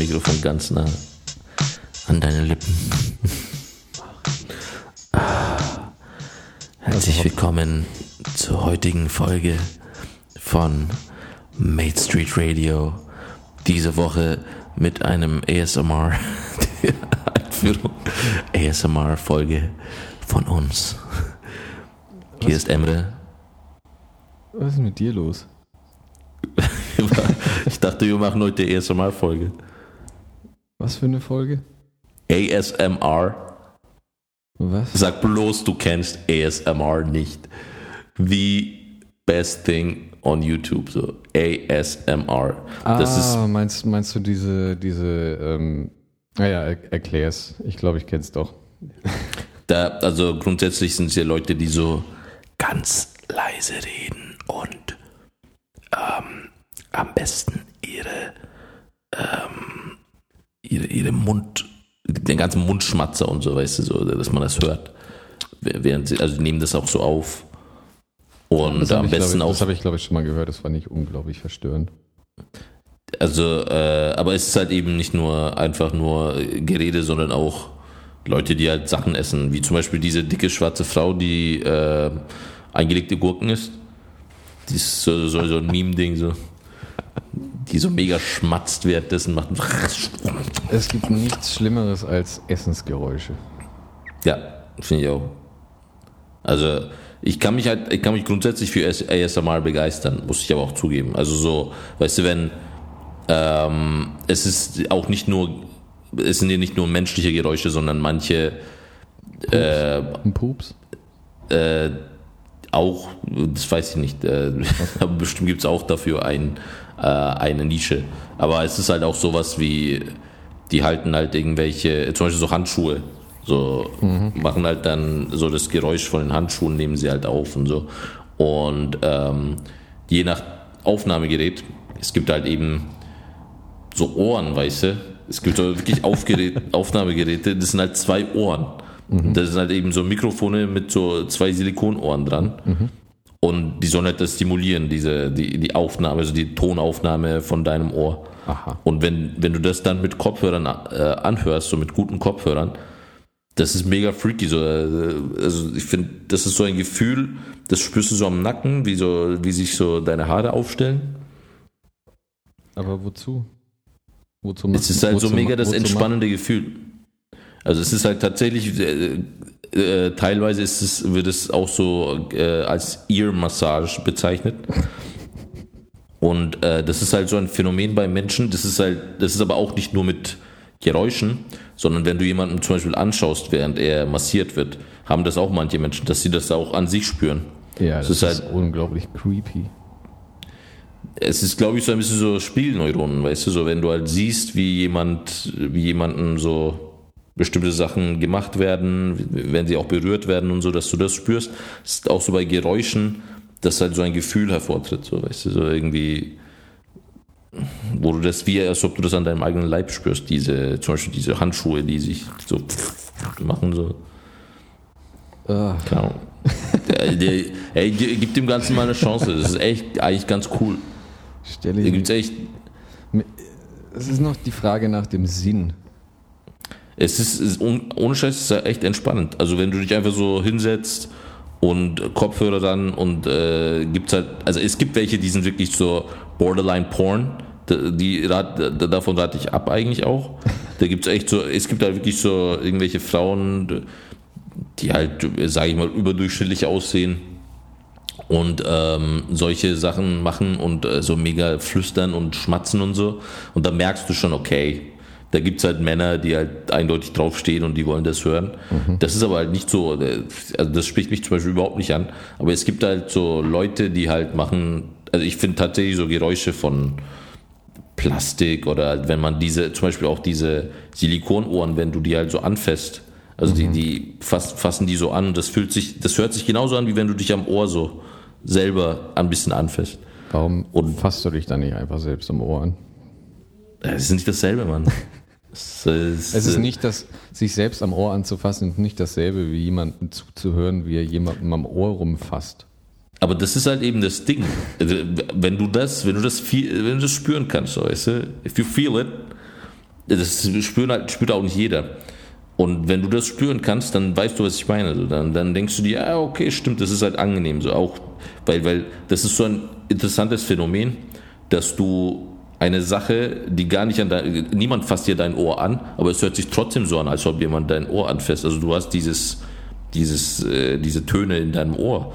Mikrofon ganz nah an deine Lippen. Herzlich willkommen zur heutigen Folge von Maid Street Radio. Diese Woche mit einem ASMR Einführung ASMR Folge von uns. Hier ist Emre. Was ist mit dir los? Ich dachte, wir machen heute ASMR Folge. Was für eine Folge? ASMR. Was? Sag bloß, du kennst ASMR nicht. The best thing on YouTube, so ASMR. Das ist ah, meinst, meinst du diese, diese, ähm, naja, er, erklär's. Ich glaube, ich kenn's doch. da, also grundsätzlich sind es ja Leute, die so ganz leise reden und ähm, am besten ihre, ähm, ihre, ihre Mund, den ganzen Mundschmatzer und so, weißt du, so, dass man das hört. Während sie, also nehmen das auch so auf. Und Das am ich, besten ich, auch. Das habe ich, glaube ich, schon mal gehört. Das war nicht unglaublich verstörend. Also, äh, aber es ist halt eben nicht nur einfach nur Gerede, sondern auch Leute, die halt Sachen essen, wie zum Beispiel diese dicke schwarze Frau, die äh, eingelegte Gurken isst. Die ist so, so, so ein Meme-Ding, so. Die so mega schmatzt währenddessen macht. Es gibt nichts Schlimmeres als Essensgeräusche. Ja, finde ich auch. Also, ich kann mich halt, ich kann mich grundsätzlich für ASMR begeistern, muss ich aber auch zugeben. Also so, weißt du, wenn ähm, es ist auch nicht nur, es sind ja nicht nur menschliche Geräusche, sondern manche äh, Ein Pups? äh, auch, das weiß ich nicht, äh, aber bestimmt gibt es auch dafür ein, äh, eine Nische. Aber es ist halt auch sowas wie, die halten halt irgendwelche, zum Beispiel so Handschuhe, so machen halt dann so das Geräusch von den Handschuhen, nehmen sie halt auf und so. Und ähm, je nach Aufnahmegerät, es gibt halt eben so Ohren, weißt du? Es gibt so wirklich Aufnahmegeräte, das sind halt zwei Ohren. Das sind halt eben so Mikrofone mit so zwei Silikonohren dran. Und die sollen halt das stimulieren, diese, die, die Aufnahme, also die Tonaufnahme von deinem Ohr. Aha. Und wenn, wenn du das dann mit Kopfhörern äh, anhörst, so mit guten Kopfhörern, das ist mega freaky. So, äh, also ich finde, das ist so ein Gefühl, das spürst du so am Nacken, wie, so, wie sich so deine Haare aufstellen. Aber wozu? Wozu Es ist halt so wozu- mega das entspannende Gefühl. Also es ist halt tatsächlich, äh, äh, teilweise ist es, wird es auch so äh, als Ear-Massage bezeichnet. Und äh, das ist halt so ein Phänomen bei Menschen, das ist halt, das ist aber auch nicht nur mit Geräuschen, sondern wenn du jemanden zum Beispiel anschaust, während er massiert wird, haben das auch manche Menschen, dass sie das auch an sich spüren. Ja, Es das ist ist, halt- unglaublich creepy. Es ist, glaube ich, so ein bisschen so Spielneuronen, weißt du, so wenn du halt siehst, wie jemand, wie jemanden so bestimmte Sachen gemacht werden, wenn sie auch berührt werden und so, dass du das spürst. Es ist auch so bei Geräuschen, dass halt so ein Gefühl hervortritt, so, weißt du, so irgendwie, wo du das wie, als ob du das an deinem eigenen Leib spürst, diese, zum Beispiel diese Handschuhe, die sich so machen, so. Ah, Keine Ahnung. Der- Ey, gib dem Ganzen mal eine Chance. Das ist echt eigentlich ganz cool. stelle Da ich gibt's echt Es ist noch die Frage nach dem Sinn. Es ist, es ist ohne Scheiß ist es echt entspannend. Also wenn du dich einfach so hinsetzt und Kopfhörer dann und äh, gibt's halt, also es gibt welche, die sind wirklich so Borderline Porn. Die, die davon rate ich ab eigentlich auch. Da gibt's echt so, es gibt halt wirklich so irgendwelche Frauen, die halt, sage ich mal, überdurchschnittlich aussehen und ähm, solche Sachen machen und äh, so mega flüstern und schmatzen und so. Und da merkst du schon, okay, da gibt's halt Männer, die halt eindeutig draufstehen und die wollen das hören. Das ist aber halt nicht so, äh, also das spricht mich zum Beispiel überhaupt nicht an. Aber es gibt halt so Leute, die halt machen, also ich finde tatsächlich so Geräusche von Plastik oder wenn man diese, zum Beispiel auch diese Silikonohren, wenn du die halt so anfasst, also die, die fass, fassen die so an und das fühlt sich, das hört sich genauso an, wie wenn du dich am Ohr so selber ein bisschen anfasst. Warum Und- fasst du dich dann nicht einfach selbst am Ohr an? Es ist nicht dasselbe, Mann. Es ist, Es ist nicht das, sich selbst am Ohr anzufassen, ist nicht dasselbe wie jemanden zuzuhören, wie er jemandem am Ohr rumfasst. Aber das ist halt eben das Ding. Also, Wenn du das, wenn du das, viel, wenn du das spüren kannst, weißt du, if you feel it, das spürt, halt, spürt auch nicht jeder. Und wenn du das spüren kannst, dann weißt du, was ich meine. So, dann, dann denkst du dir, ja, okay, stimmt, das ist halt angenehm. So auch, weil, weil das ist so ein interessantes Phänomen, dass du eine Sache, die gar nicht an dein, niemand fasst dir dein Ohr an, aber es hört sich trotzdem so an, als ob jemand dein Ohr anfasst. Also du hast dieses, dieses, äh, diese Töne in deinem Ohr.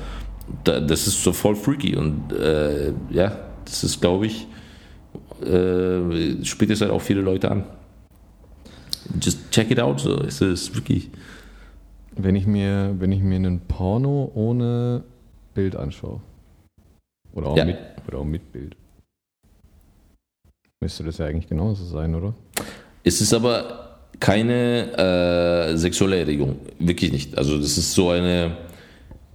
Da, das ist so voll freaky und äh, ja, das ist, glaube ich, äh, spielt es halt auch viele Leute an. Just check it out, so es ist wirklich. Wenn ich mir, wenn ich mir einen Porno ohne Bild anschaue. Oder auch, Ja. mit, oder auch mit Bild. Müsste das ja eigentlich genauso sein, oder? Es ist aber keine äh, sexuelle Erregung. Wirklich nicht. Also das ist so eine.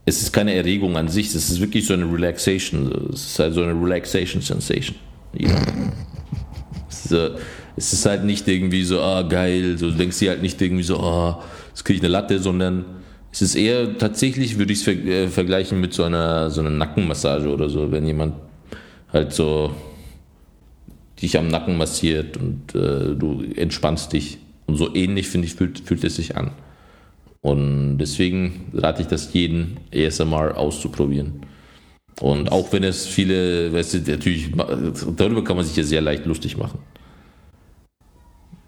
Es ist keine Erregung an sich, es ist wirklich so eine Relaxation. Es ist halt so eine Relaxation Sensation. Ja. Es, ist, äh, es ist halt nicht irgendwie so, ah geil, so, du denkst dir halt nicht irgendwie so, ah, jetzt kriege ich eine Latte, sondern es ist eher tatsächlich, würde ich es ver äh, vergleichen mit so einer, so einer Nackenmassage oder so, wenn jemand halt so dich am Nacken massiert und äh, du entspannst dich. Und so ähnlich, finde ich, fühlt, fühlt es sich an. Und deswegen rate ich das jeden ASMR auszuprobieren. Und auch wenn es viele, weißt du, natürlich, darüber kann man sich ja sehr leicht lustig machen.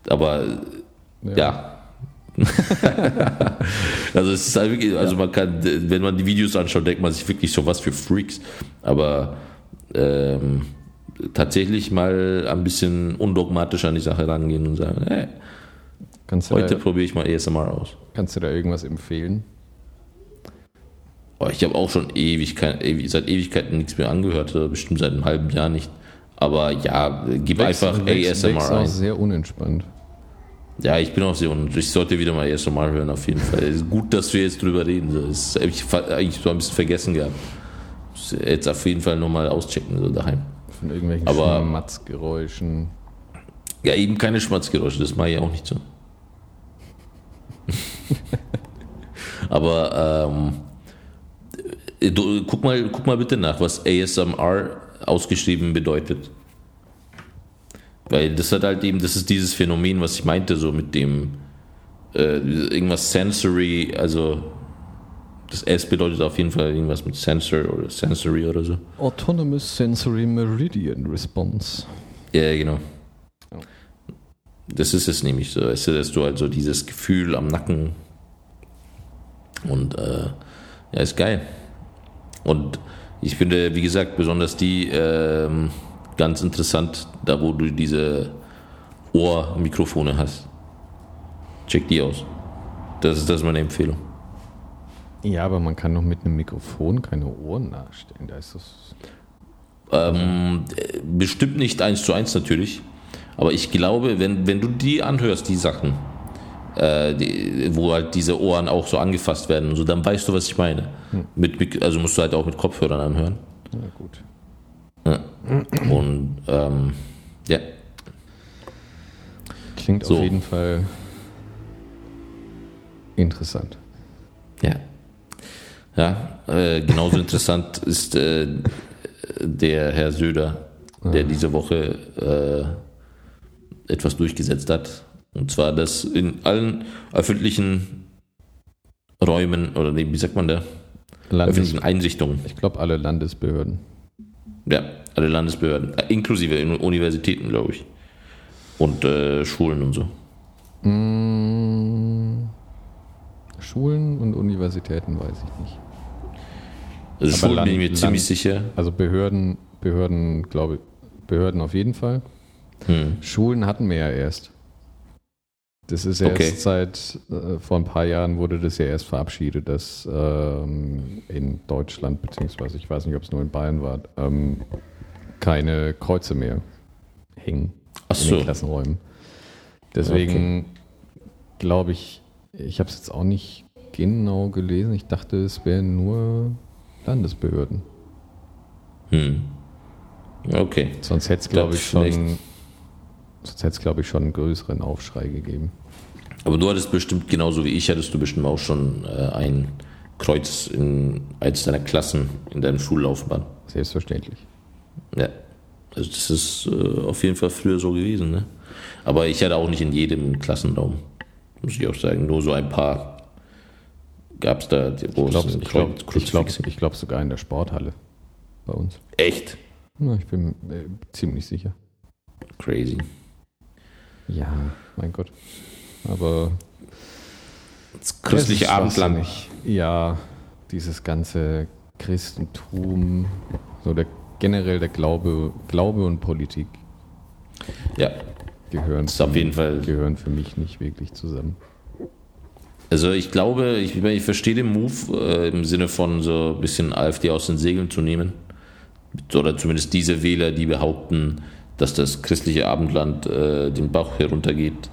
Aber ja. also es ist halt wirklich, also man kann, wenn man die Videos anschaut, denkt man sich wirklich so was für Freaks. Aber ähm, tatsächlich mal ein bisschen undogmatisch an die Sache rangehen und sagen, hey, heute probiere ich mal ASMR aus. kannst du da irgendwas empfehlen? Oh, ich habe auch schon ewig, seit Ewigkeiten nichts mehr angehört, äh, bestimmt seit einem halben Jahr nicht. Aber ja, gib einfach wächst, ASMR auch ein. sehr unentspannt. Ja, ich bin auch sehr und ich sollte wieder mal ASMR hören auf jeden Fall. Es ist gut, dass wir jetzt drüber reden. Das habe ich eigentlich so ein bisschen vergessen gehabt. Jetzt auf jeden Fall nochmal auschecken, so daheim. Von irgendwelchen Aber- Schmatzgeräuschen. Ja, eben keine Schmatzgeräusche, das mache ich auch nicht so. Aber ähm, du, guck, mal, guck mal bitte nach, was ASMR ausgeschrieben bedeutet. Weil das hat halt eben, das ist dieses Phänomen, was ich meinte, so mit dem äh, irgendwas sensory, also das S bedeutet auf jeden Fall irgendwas mit Sensor oder Sensory oder so. Autonomous Sensory Meridian Response. Ja, genau. Das ist es nämlich so, weißt du, dass du halt so dieses Gefühl am Nacken und äh, ja, ist geil. Und ich finde, wie gesagt, besonders die ähm, ganz interessant, da wo du diese Ohrmikrofone hast. Check die aus. Das ist, das ist meine Empfehlung. Ja, aber man kann doch mit einem Mikrofon keine Ohren nachstellen. Da ist das. Ähm, äh, bestimmt nicht eins zu eins natürlich, aber ich glaube, wenn, wenn du die anhörst, die Sachen, äh, die, wo halt diese Ohren auch so angefasst werden und so, dann weißt du, was ich meine. Mit, Mik- also musst du halt auch mit Kopfhörern anhören. Na gut. Und ähm, ja, Klingt So. auf jeden Fall interessant. ja. Ja, äh, genauso interessant ist äh, der Herr Söder, der diese Woche äh, etwas durchgesetzt hat. Und zwar, dass in allen öffentlichen Räumen, oder wie sagt man da? Landes Öffentlichen Einrichtungen, ich glaube, alle Landesbehörden. ja, alle Landesbehörden, äh, inklusive in Universitäten, glaube ich. Und äh, Schulen und so. Mm, Schulen und Universitäten weiß ich nicht. Also Land- bin ich mir Land- ziemlich sicher. Also Behörden, Behörden, glaube ich, Behörden auf jeden Fall. Hm. Schulen hatten wir ja erst. Das ist erst Okay. seit, äh, vor ein paar Jahren wurde das ja erst verabschiedet, dass ähm, in Deutschland, beziehungsweise ich weiß nicht, ob es nur in Bayern war, ähm, keine Kreuze mehr hängen Ach in so. den Klassenräumen. Deswegen glaube ich, ich habe es jetzt auch nicht genau gelesen. Ich dachte, es wären nur Landesbehörden. Hm. Okay. Sonst hätte es, glaube ich, schon, sonst hätte es, glaube ich, schon einen größeren Aufschrei gegeben. Aber du hattest bestimmt, genauso wie ich, hattest du bestimmt auch schon äh, ein Kreuz in als deiner Klassen in deinem Schullaufbahn. Selbstverständlich. Ja. Also das ist äh, auf jeden Fall früher so gewesen, ne? Aber ich hatte auch nicht in jedem Klassenraum, muss ich auch sagen. Nur so ein paar gab es da, wo Ich glaube glaub, glaub, glaub sogar in der Sporthalle bei uns. Echt Ja, ich bin äh, ziemlich sicher. crazy. Ja, mein Gott. Aber Das christliche Abendland. Ja, dieses ganze Christentum, so der generell der Glaube, Glaube und Politik Ja, gehören, das ist auf jeden Fall. gehören für mich nicht wirklich zusammen. Also ich glaube, ich, ich verstehe den Move äh, im Sinne von so ein bisschen AfD aus den Segeln zu nehmen. Oder zumindest diese Wähler, die behaupten, dass das christliche Abendland äh, den Bach heruntergeht,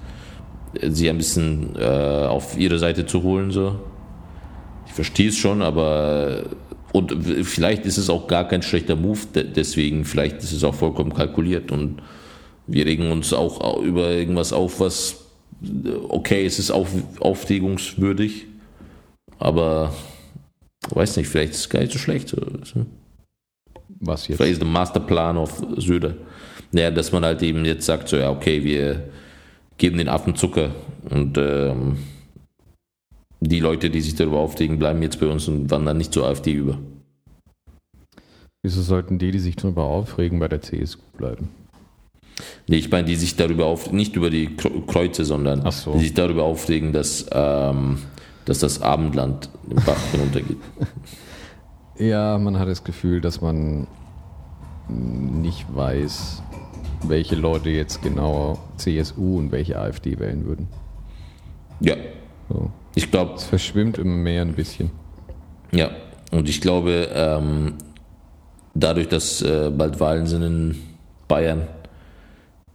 sie ein bisschen äh, auf ihre Seite zu holen. So. Ich verstehe es schon, aber und vielleicht ist es auch gar kein schlechter Move, de- deswegen vielleicht ist es auch vollkommen kalkuliert und wir regen uns auch über irgendwas auf, was okay, es ist auf, aufregungswürdig, aber weiß nicht, vielleicht ist es gar nicht so schlecht. Was jetzt? Vielleicht ist der Masterplan auf Söder. Naja, dass man halt eben jetzt sagt, so ja, okay, wir geben den Affen Zucker und ähm, die Leute, die sich darüber aufregen, bleiben jetzt bei uns und wandern nicht zur AfD über. Wieso sollten die, die sich darüber aufregen, bei der CSU bleiben? Nee, ich meine, die sich darüber auf, nicht über die Kre- Kreuze, sondern so. die sich darüber aufregen, dass, ähm, dass das Abendland den Bach hinuntergeht. Ja, man hat das Gefühl, dass man nicht weiß, welche Leute jetzt genau CSU und welche AfD wählen würden. Ja, So. ich glaube, Es verschwimmt immer mehr ein bisschen. ja. Und ich glaube, ähm, dadurch, dass äh, bald Wahlen sind in Bayern,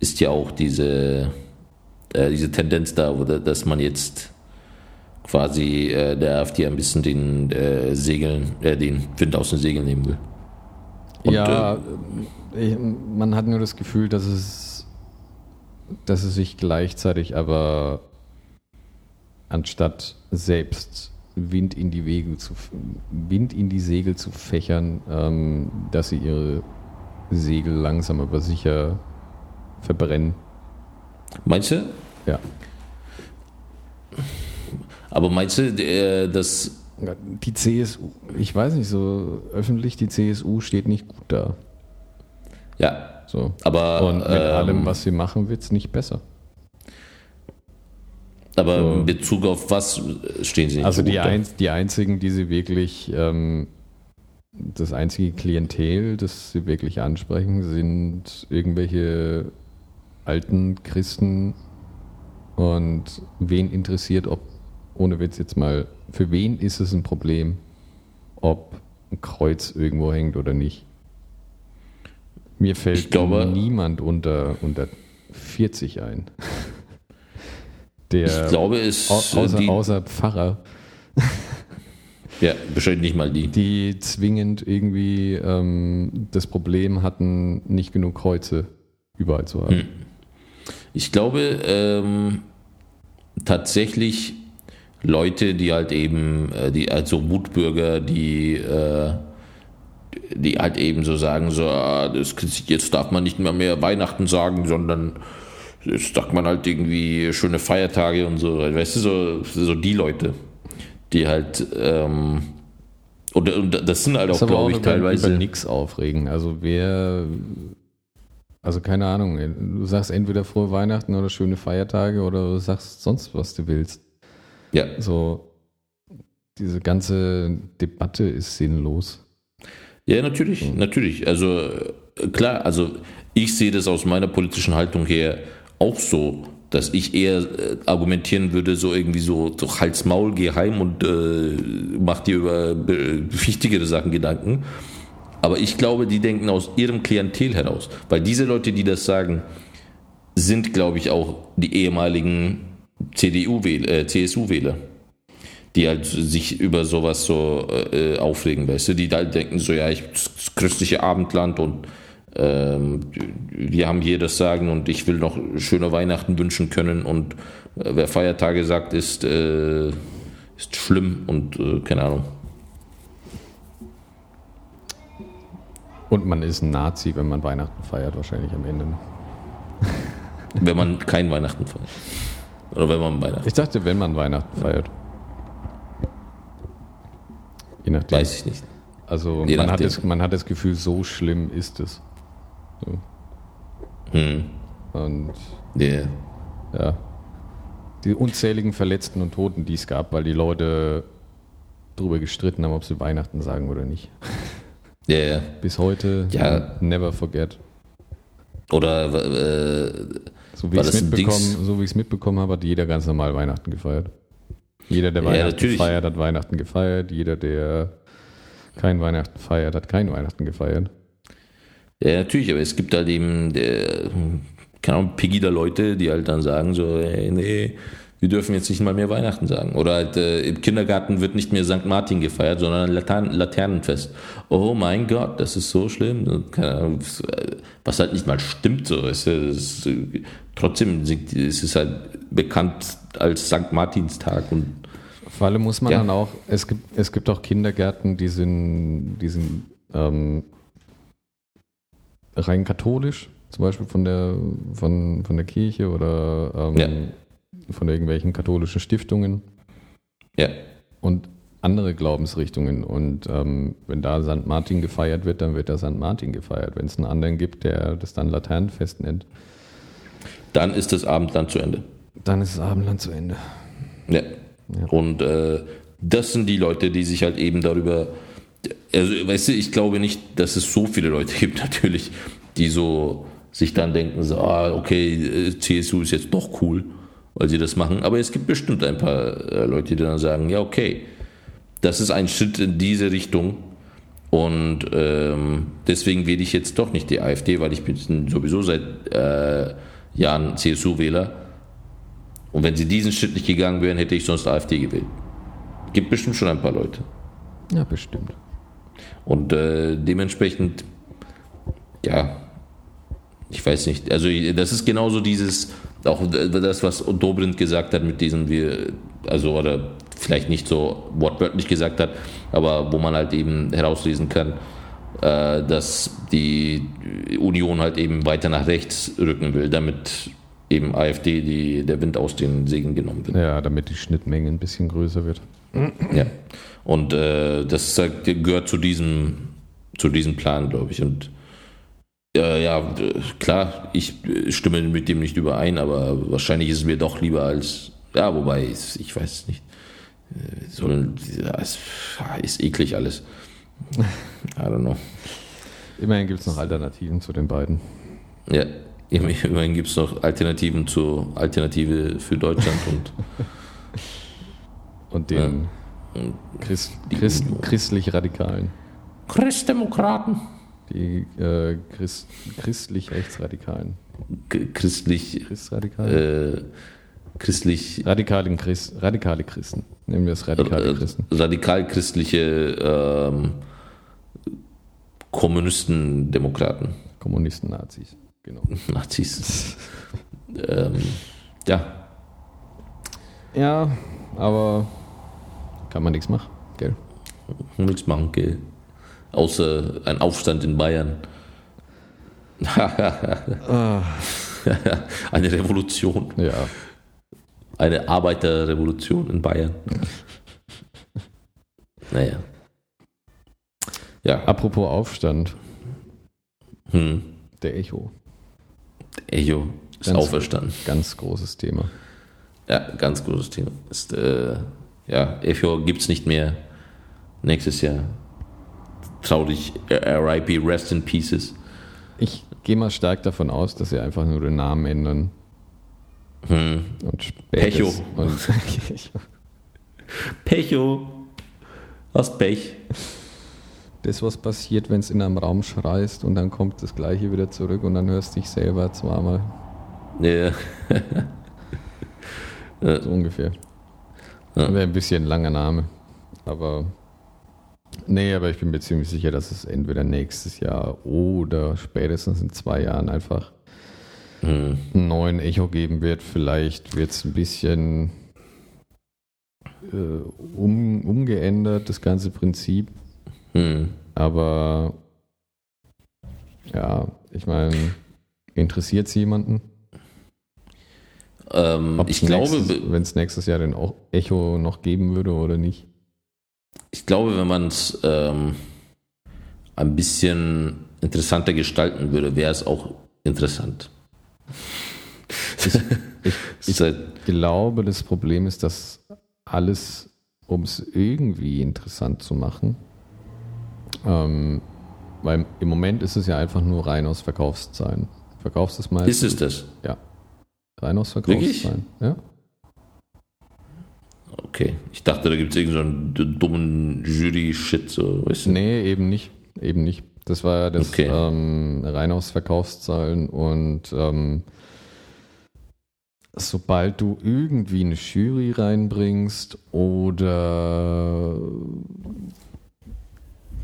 ist ja auch diese, äh, diese Tendenz da, oder, dass man jetzt quasi äh, der AfD ein bisschen den äh, Segeln, äh, den Wind aus den Segeln nehmen will. Und, ja, ich, man hat nur das Gefühl, dass es, dass es sich gleichzeitig aber anstatt selbst Wind in die Wege zu Wind in die Segel zu fächern, ähm, dass sie ihre Segel langsam aber sicher verbrennen. Meinst du? Ja. Aber meinst du, äh, dass Die CSU, ich weiß nicht, so öffentlich die CSU steht nicht gut da. ja, So. aber Und mit ähm, allem, was sie machen, wird es nicht besser. aber so- in Bezug auf was stehen sie nicht Also so die, ein, die einzigen, die sie wirklich, ähm, das einzige Klientel, das sie wirklich ansprechen, sind irgendwelche alten Christen. Und wen interessiert, ob, ohne Witz jetzt mal, für wen ist es ein Problem, ob ein Kreuz irgendwo hängt oder nicht? Mir fällt glaube- niemand unter, unter 40 ein. Der, Ich glaube, es Au außer, die, außer Pfarrer, ja, bestimmt nicht mal die. die zwingend irgendwie ähm, das Problem hatten, nicht genug Kreuze überall zu haben. Hm. Ich glaube ähm, tatsächlich Leute, die halt eben, äh, die also Wutbürger, die äh, die halt eben so sagen, so ah, das, jetzt darf man nicht mehr mehr Weihnachten sagen, sondern jetzt sagt man halt irgendwie schöne Feiertage und so, weißt du, so, so die Leute, die halt ähm, und, und das sind halt auch, Das aber glaube auch ich, teilweise. über nichts aufregen. Also wer, also keine Ahnung, du sagst entweder frohe Weihnachten oder schöne Feiertage oder du sagst sonst, was du willst. Ja, So, diese ganze Debatte ist sinnlos. Ja, natürlich, natürlich. Also äh, klar, also ich sehe das aus meiner politischen Haltung her auch so, dass ich eher äh, argumentieren würde, so irgendwie so, so Hals Maul, geh heim und äh, mach dir über äh, wichtigere Sachen Gedanken. Aber ich glaube, die denken aus ihrem Klientel heraus. Weil diese Leute, die das sagen, sind, glaube ich, auch die ehemaligen CDU-Wähler, äh, CSU-Wähler die halt sich über sowas so äh, aufregen, weißt du, die halt denken so, ja, ich das christliche Abendland und ähm, wir haben hier das Sagen und ich will noch schöne Weihnachten wünschen können und äh, wer Feiertage sagt, ist, äh, ist schlimm und äh, keine Ahnung. Und man ist ein Nazi, wenn man Weihnachten feiert, wahrscheinlich am Ende. Wenn man kein Weihnachten feiert. Oder wenn man Weihnachten. Ich dachte, wenn man Weihnachten feiert. Je nachdem. Weiß ich nicht. Also man hat, das, man hat das Gefühl, so schlimm ist es. So. Hm. Und Yeah. ja, die unzähligen Verletzten und Toten, die es gab, weil die Leute darüber gestritten haben, ob sie Weihnachten sagen oder nicht. Yeah. Bis heute, Ja. never forget. Oder äh, So wie ich es mitbekommen, so mitbekommen habe, hat jeder ganz normal Weihnachten gefeiert. Jeder, der Ja, Weihnachten natürlich. feiert, hat Weihnachten gefeiert. Jeder, der kein Weihnachten feiert, hat kein Weihnachten gefeiert. Ja, natürlich, aber es gibt halt eben, der, keine Ahnung, Pegida-Leute, die halt dann sagen so, ey, nee, wir dürfen jetzt nicht mal mehr Weihnachten sagen. Oder halt äh, im Kindergarten wird nicht mehr St. Martin gefeiert, sondern Latan Laternenfest. Oh mein Gott, das ist so schlimm. Ahnung, was halt nicht mal stimmt so. Es ist, äh, trotzdem sind- es ist halt bekannt als St. Martinstag und Vor allem muss man Ja. dann auch, es gibt, es gibt auch Kindergärten, die sind, die sind ähm, rein katholisch, zum Beispiel von der, von, von der Kirche oder ähm, Ja. Von irgendwelchen katholischen Stiftungen ja, und andere Glaubensrichtungen. Und ähm, wenn da St. Martin gefeiert wird, dann wird da St. Martin gefeiert. Wenn es einen anderen gibt, der das dann Laternenfest nennt, dann ist das Abendland zu Ende. dann ist das Abendland zu Ende. Ja. Ja. Und äh, das sind die Leute, die sich halt eben darüber. Also, weißt du, ich glaube nicht, dass es so viele Leute gibt, natürlich, die so sich dann denken, so, ah, okay, äh, CSU ist jetzt doch cool, weil sie das machen. Aber es gibt bestimmt ein paar äh, Leute, die dann sagen, ja, okay, das ist ein Schritt in diese Richtung. Und ähm, deswegen wähle ich jetzt doch nicht die AfD, weil ich bin sowieso seit äh, Jahren CSU-Wähler. Und wenn sie diesen Schritt nicht gegangen wären, hätte ich sonst AfD gewählt. Gibt bestimmt schon ein paar Leute. Ja, bestimmt. Und äh, dementsprechend, ja, ich weiß nicht. Also das ist genauso dieses, auch das, was Dobrindt gesagt hat mit diesem, wir, also oder vielleicht nicht so wortwörtlich gesagt hat, aber wo man halt eben herauslesen kann, äh, dass die Union halt eben weiter nach rechts rücken will, damit eben AfD die, der Wind aus den Segeln genommen wird. Ja, damit die Schnittmenge ein bisschen größer wird. Ja. Und äh, das gehört zu diesem, zu diesem Plan, glaube ich. Und äh, ja, äh, klar, ich äh, stimme mit dem nicht überein, aber wahrscheinlich ist es mir doch lieber als, ja, wobei, ich, ich weiß es nicht. So, ein- ja, es ist eklig alles. I don't know. Immerhin gibt es noch Alternativen zu den beiden. Ja, immerhin gibt es noch Alternativen zur Alternative für Deutschland und Und den Christ, Christ, christlich-radikalen. Christdemokraten. Die äh, Christ, christlich-rechtsradikalen. Christlich, Christradikalen? äh, christlich Radikalen Christ, radikale Christen. Nehmen wir es radikale Christen. radikal-christliche ähm, Kommunisten, Demokraten, Kommunisten, Nazis. Genau. Nazis. ähm, ja, Ja, aber kann man nichts machen. Gell? nichts machen, gell? Außer ein Aufstand in Bayern. Eine Revolution. Ja. Eine Arbeiterrevolution in Bayern. Naja. Ja, Apropos Aufstand, hm. der Echo. Echo ist Ganz- auferstanden. Ganz großes Thema. Ja, ganz großes Thema. Ist, äh, ja, Echo gibt es nicht mehr nächstes Jahr. Traurig, RIP, Rest in Pieces. Ich gehe mal stark davon aus, dass sie einfach nur den Namen ändern. Hm. Und Pecho. Und Pecho. Hast Pech. das, was passiert, wenn es in einem Raum schreist und dann kommt das Gleiche wieder zurück und dann hörst du dich selber zweimal. Ja, So ungefähr. Ja. Wäre ein bisschen ein langer Name. Aber. Nee, aber ich bin mir ziemlich sicher, dass es entweder nächstes Jahr oder spätestens in zwei Jahren einfach hm. einen neuen Echo geben wird. Vielleicht wird es ein bisschen äh, um, umgeändert, das ganze Prinzip. Hm. Aber ja, ich meine, interessiert es jemanden? Ähm, ich glaube, wenn es nächstes Jahr den auch Echo noch geben würde oder nicht. Ich glaube, wenn man es ähm, ein bisschen interessanter gestalten würde, wäre es auch interessant. Ich, ich, ich glaube, das Problem ist, dass alles, um es irgendwie interessant zu machen, ähm, weil im Moment ist es ja einfach nur rein aus Verkaufszahlen. Verkaufst es mal. Ist es das? Ja. Rein aus Verkaufszahlen. Ja. Okay. Ich dachte, da gibt es irgendeinen so dummen Jury-Shit. So, weißt du? Nee, eben nicht. Eben nicht. Das war ja das okay. ähm, rein aus Verkaufszahlen und ähm, sobald du irgendwie eine Jury reinbringst oder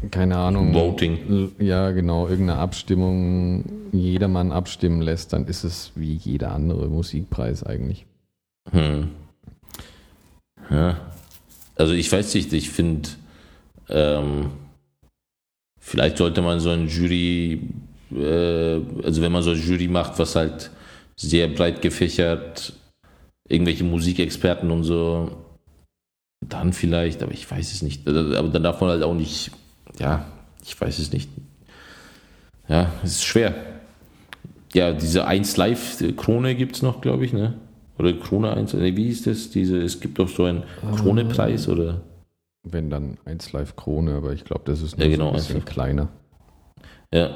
keine Ahnung. Voting. Ja, genau, irgendeine Abstimmung, jedermann abstimmen lässt, dann ist es wie jeder andere Musikpreis eigentlich. Hm. Ja. Also ich weiß nicht, ich finde, ähm, vielleicht sollte man so ein Jury, äh, also wenn man so ein Jury macht, was halt sehr breit gefächert, irgendwelche Musikexperten und so, dann vielleicht, aber ich weiß es nicht. Aber dann darf man halt auch nicht ja, ich weiß es nicht. Ja, es ist schwer. Ja, diese 1 Live-Krone gibt es noch, glaube ich, ne? Oder Krone 1, nee, wie hieß das? Diese, es gibt doch so einen Krone-Preis, oder? Wenn dann 1 Live Krone, aber ich glaube, das ist nur ja, genau, so ein bisschen kleiner. Ja,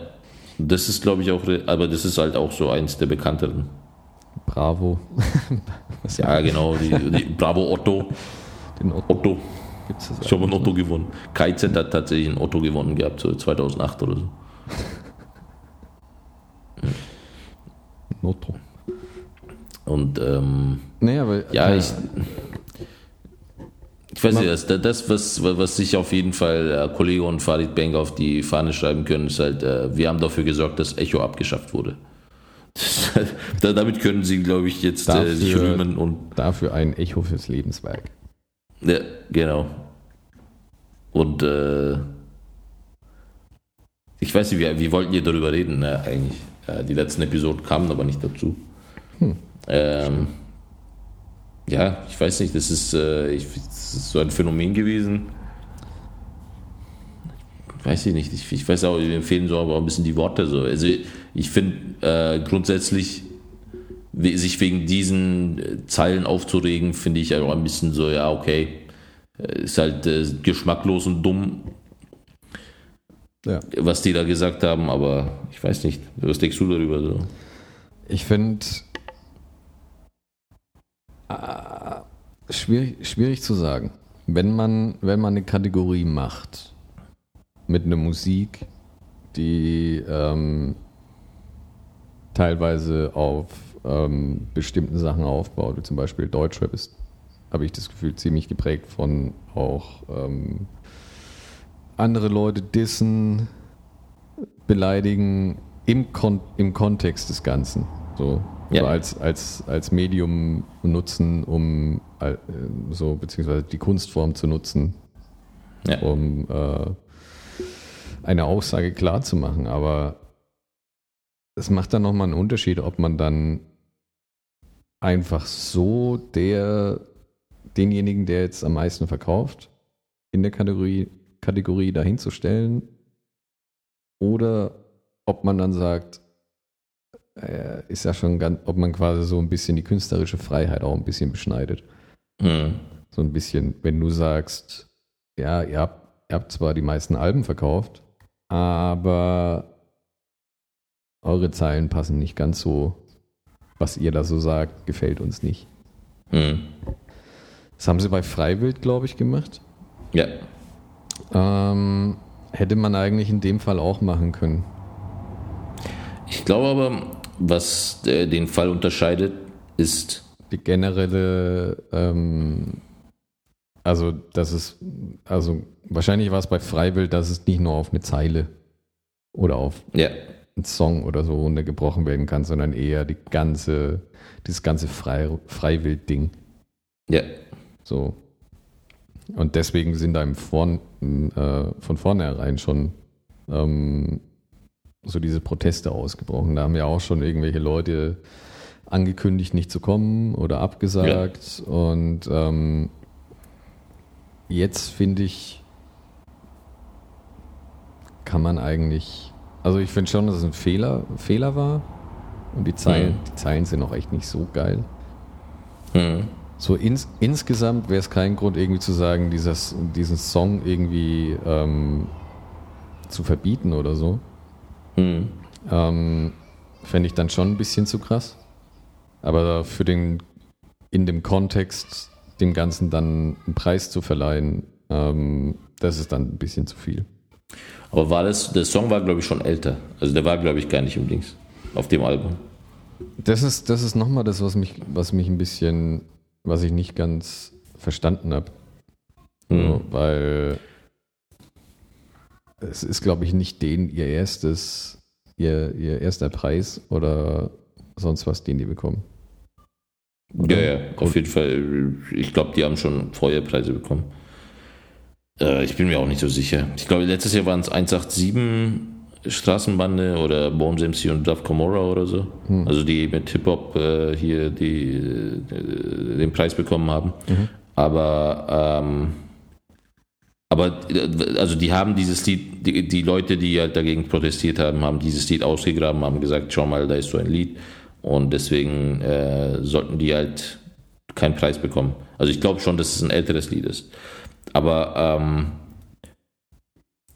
das ist, glaube ich, auch, aber das ist halt auch so eins der bekannteren. Bravo. ja, genau, die, die Bravo Otto. Den Otto. Otto. Gibt's das ich habe ein Otto noch? gewonnen. KZ hat tatsächlich ein Otto gewonnen gehabt, so 2008 oder so. Otto. Und ähm, naja, weil, ja, äh, ich, ich weiß nicht, das, das was, was sich auf jeden Fall äh, Kollege und Farid Bank auf die Fahne schreiben können, ist halt, äh, wir haben dafür gesorgt, dass Echo abgeschafft wurde. damit können sie, glaube ich, jetzt dafür, äh, sich rühmen und. Dafür ein Echo fürs Lebenswerk. Ja, genau. Und äh, ich weiß nicht, wie, wie wollten ihr darüber reden, ne, eigentlich? Ja, die letzten Episoden kamen aber nicht dazu. Hm. Ähm, ja, ich weiß nicht, das ist, äh, ich, das ist so ein Phänomen gewesen. Weiß ich nicht, ich, ich weiß auch, wir empfehlen so aber auch ein bisschen die Worte so. Also ich finde äh, grundsätzlich sich wegen diesen äh, Zeilen aufzuregen, finde ich auch ein bisschen so, ja, okay, äh, ist halt äh, geschmacklos und dumm, ja. was die da gesagt haben, aber ich weiß nicht, was denkst du darüber so? Ich finde schwierig, schwierig zu sagen. Wenn man, wenn man eine Kategorie macht mit einer Musik, die ähm, teilweise auf ähm, bestimmten Sachen aufbaut, wie zum Beispiel Deutschrap ist, habe ich das Gefühl, ziemlich geprägt von auch ähm, andere Leute dissen, beleidigen im, Kon im Kontext des Ganzen. So, ja. so als, als, als Medium nutzen, um äh, so, beziehungsweise die Kunstform zu nutzen, ja. um äh, eine Aussage klar zu machen. Aber es macht dann nochmal einen Unterschied, ob man dann einfach so der, denjenigen, der jetzt am meisten verkauft, in der Kategorie, Kategorie dahinzustellen oder ob man dann sagt, ist ja schon ganz, ob man quasi so ein bisschen die künstlerische Freiheit auch ein bisschen beschneidet. Mhm. So ein bisschen, wenn du sagst, ja, ihr habt, ihr habt zwar die meisten Alben verkauft, aber eure Zeilen passen nicht ganz so was ihr da so sagt, gefällt uns nicht. Hm. Das haben sie bei Freiwild, glaube ich, gemacht. Ja. Ähm, hätte man eigentlich in dem Fall auch machen können. Ich glaube aber, was äh, den Fall unterscheidet, ist die generelle, ähm, also das ist, also wahrscheinlich war es bei Freiwild, dass es nicht nur auf eine Zeile oder auf ja ein Song oder so runtergebrochen werden kann, sondern eher die ganze, dieses ganze Frei, Freiwild-Ding. Ja. So. Und deswegen sind da im Vorn, äh, von vornherein schon ähm, so diese Proteste ausgebrochen. Da haben ja auch schon irgendwelche Leute angekündigt, nicht zu kommen oder abgesagt. Ja. Und ähm, jetzt finde ich, kann man eigentlich, also ich finde schon, dass es ein Fehler, Fehler war. Und die Zeilen, mhm. die Zeilen sind auch echt nicht so geil. Mhm. So ins, insgesamt wäre es kein Grund, irgendwie zu sagen, dieses, diesen Song irgendwie ähm, zu verbieten oder so. Mhm. Ähm, Fände ich dann schon ein bisschen zu krass. Aber für den, in dem Kontext, dem Ganzen dann einen Preis zu verleihen, ähm, das ist dann ein bisschen zu viel. Aber war das, der Song war, glaube ich, schon älter. Also der war, glaube ich, gar nicht Dings auf dem Album. Das ist, das ist nochmal das, was mich, was mich ein bisschen, was ich nicht ganz verstanden habe. Mhm. So, weil es ist, glaube ich, nicht den ihr erstes, ihr, ihr erster Preis oder sonst was, den die bekommen. Oder? Ja, ja, auf jeden Fall. Ich glaube, die haben schon Feuerpreise bekommen. Äh, ich bin mir auch nicht so sicher. Ich glaube, letztes Jahr waren es 187 Straßenbande oder Bones MC und Duff Comora oder so. Hm. Also die mit Hip-Hop äh, hier die, äh, den Preis bekommen haben. Mhm. Aber ähm, aber äh, also die haben dieses Lied, die, die, Leute, die halt dagegen protestiert haben, haben dieses Lied ausgegraben, haben gesagt, schau mal, da ist so ein Lied. Und deswegen äh, sollten die halt keinen Preis bekommen. Also ich glaube schon, dass es ein älteres Lied ist. Aber ähm,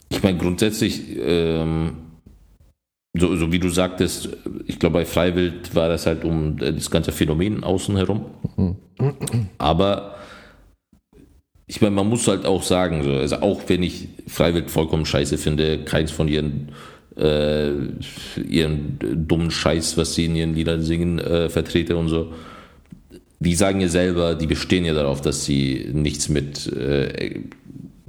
ich meine grundsätzlich, ähm, so, so, wie du sagtest, ich glaube bei Freiwild war das halt um das ganze Phänomen außen herum. Mhm. Aber ich meine, man muss halt auch sagen, so, also auch wenn ich Freiwild vollkommen scheiße finde, keins von ihren äh, ihren dummen Scheiß, was sie in ihren Liedern singen, äh, vertrete und so. Die sagen ja selber, die bestehen ja darauf, dass sie nichts mit äh,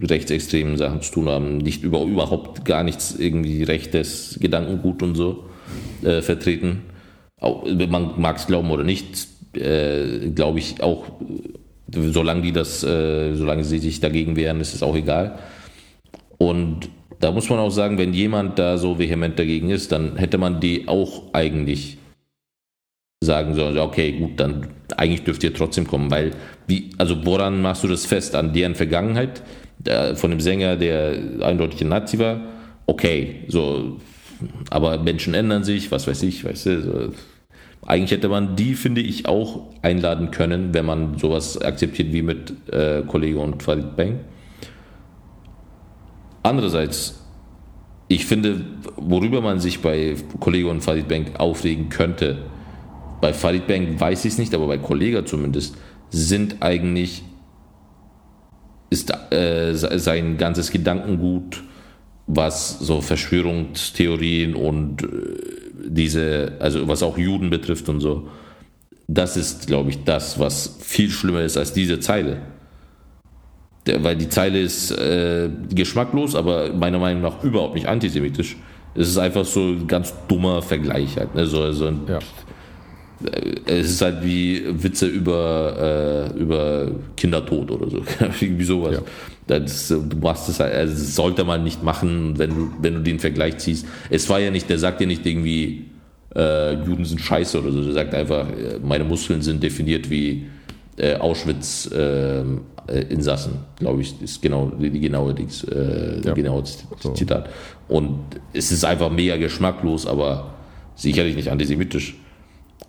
rechtsextremen Sachen zu tun haben, nicht über, überhaupt gar nichts irgendwie rechtes Gedankengut und so äh, vertreten. Auch, man mag es glauben oder nicht, äh, glaube ich auch solange die das, äh, solange sie sich dagegen wehren, ist es auch egal. Und da muss man auch sagen, wenn jemand da so vehement dagegen ist, dann hätte man die auch eigentlich sagen sollen, okay, gut, dann eigentlich dürft ihr trotzdem kommen, weil wie, also woran machst du das fest? An deren Vergangenheit von dem Sänger, der eindeutig ein Nazi war? Okay, so, aber Menschen ändern sich, was weiß ich, weißt du, so, eigentlich hätte man die, finde ich, auch einladen können, wenn man sowas akzeptiert wie mit äh, Kollege und Farid Bang. Andererseits, ich finde, worüber man sich bei Kollege und Farid Bang aufregen könnte, bei Farid Bang weiß ich es nicht, aber bei Kollege zumindest, sind eigentlich, ist äh, sein ganzes Gedankengut, was so Verschwörungstheorien und äh, diese, also was auch Juden betrifft und so, das ist, glaube ich, das, was viel schlimmer ist als diese Zeile. Der, weil die Zeile ist äh, geschmacklos, aber meiner Meinung nach überhaupt nicht antisemitisch. Es ist einfach so ein ganz dummer Vergleich halt. Ne? So, so ein, ja. Äh, es ist halt wie Witze über, äh, über Kindertod oder so. Irgendwie sowas. Ja. Das, du machst es halt, also das sollte man nicht machen, wenn du, wenn du den Vergleich ziehst. Es war ja nicht, der sagt ja nicht irgendwie, äh, Juden sind scheiße oder so. Der sagt einfach, äh, meine Muskeln sind definiert wie äh, Auschwitz-Insassen, äh, glaube ich, ist genau die, die genaue, Dings, ja. genaue Zitat. Und es ist einfach mega geschmacklos, aber sicherlich nicht antisemitisch.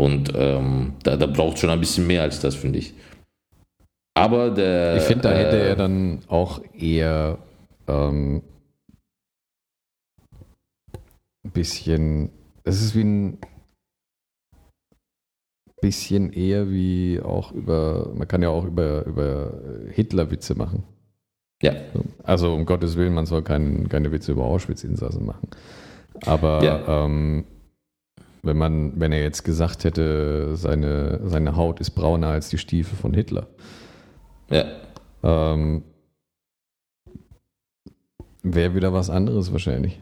Und ähm, da, da braucht es schon ein bisschen mehr als das, finde ich. Aber der. Ich finde, da hätte äh, er dann auch eher ähm, ein bisschen. Es ist wie ein bisschen eher wie auch über. Man kann ja auch über, über Hitler-Witze machen. Ja. Also um Gottes Willen, man soll kein, keine Witze über Auschwitz-Insassen machen. Aber ja. ähm, wenn man, wenn er jetzt gesagt hätte, seine, seine Haut ist brauner als die Stiefel von Hitler, ja. Ähm, Wäre wieder was anderes wahrscheinlich.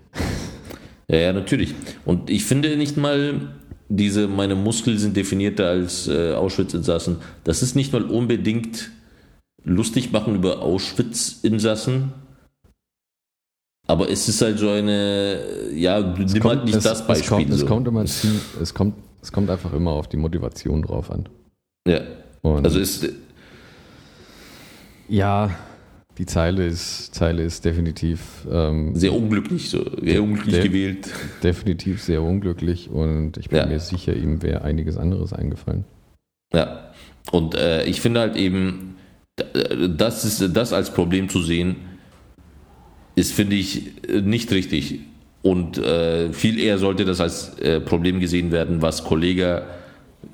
Ja, ja, natürlich. Und ich finde nicht mal, diese, meine Muskeln sind definierter als äh, Auschwitz-Insassen. Das ist nicht mal unbedingt lustig machen über Auschwitz-Insassen. Aber es ist halt so eine, ja, nimm halt nicht es, das Beispiel. Es kommt, so. es kommt immer, es kommt Es kommt einfach immer auf die Motivation drauf an. Ja. Und Also ist, ja, die Zeile ist, Zeile ist definitiv, ähm, sehr unglücklich, so sehr unglücklich Der- gewählt. definitiv sehr unglücklich und ich bin Ja. mir sicher, ihm wäre einiges anderes eingefallen. Ja. Und äh, ich finde halt eben, d- das ist das als Problem zu sehen, ist, finde ich, nicht richtig. Und äh, viel eher sollte das als äh, Problem gesehen werden, was Kollega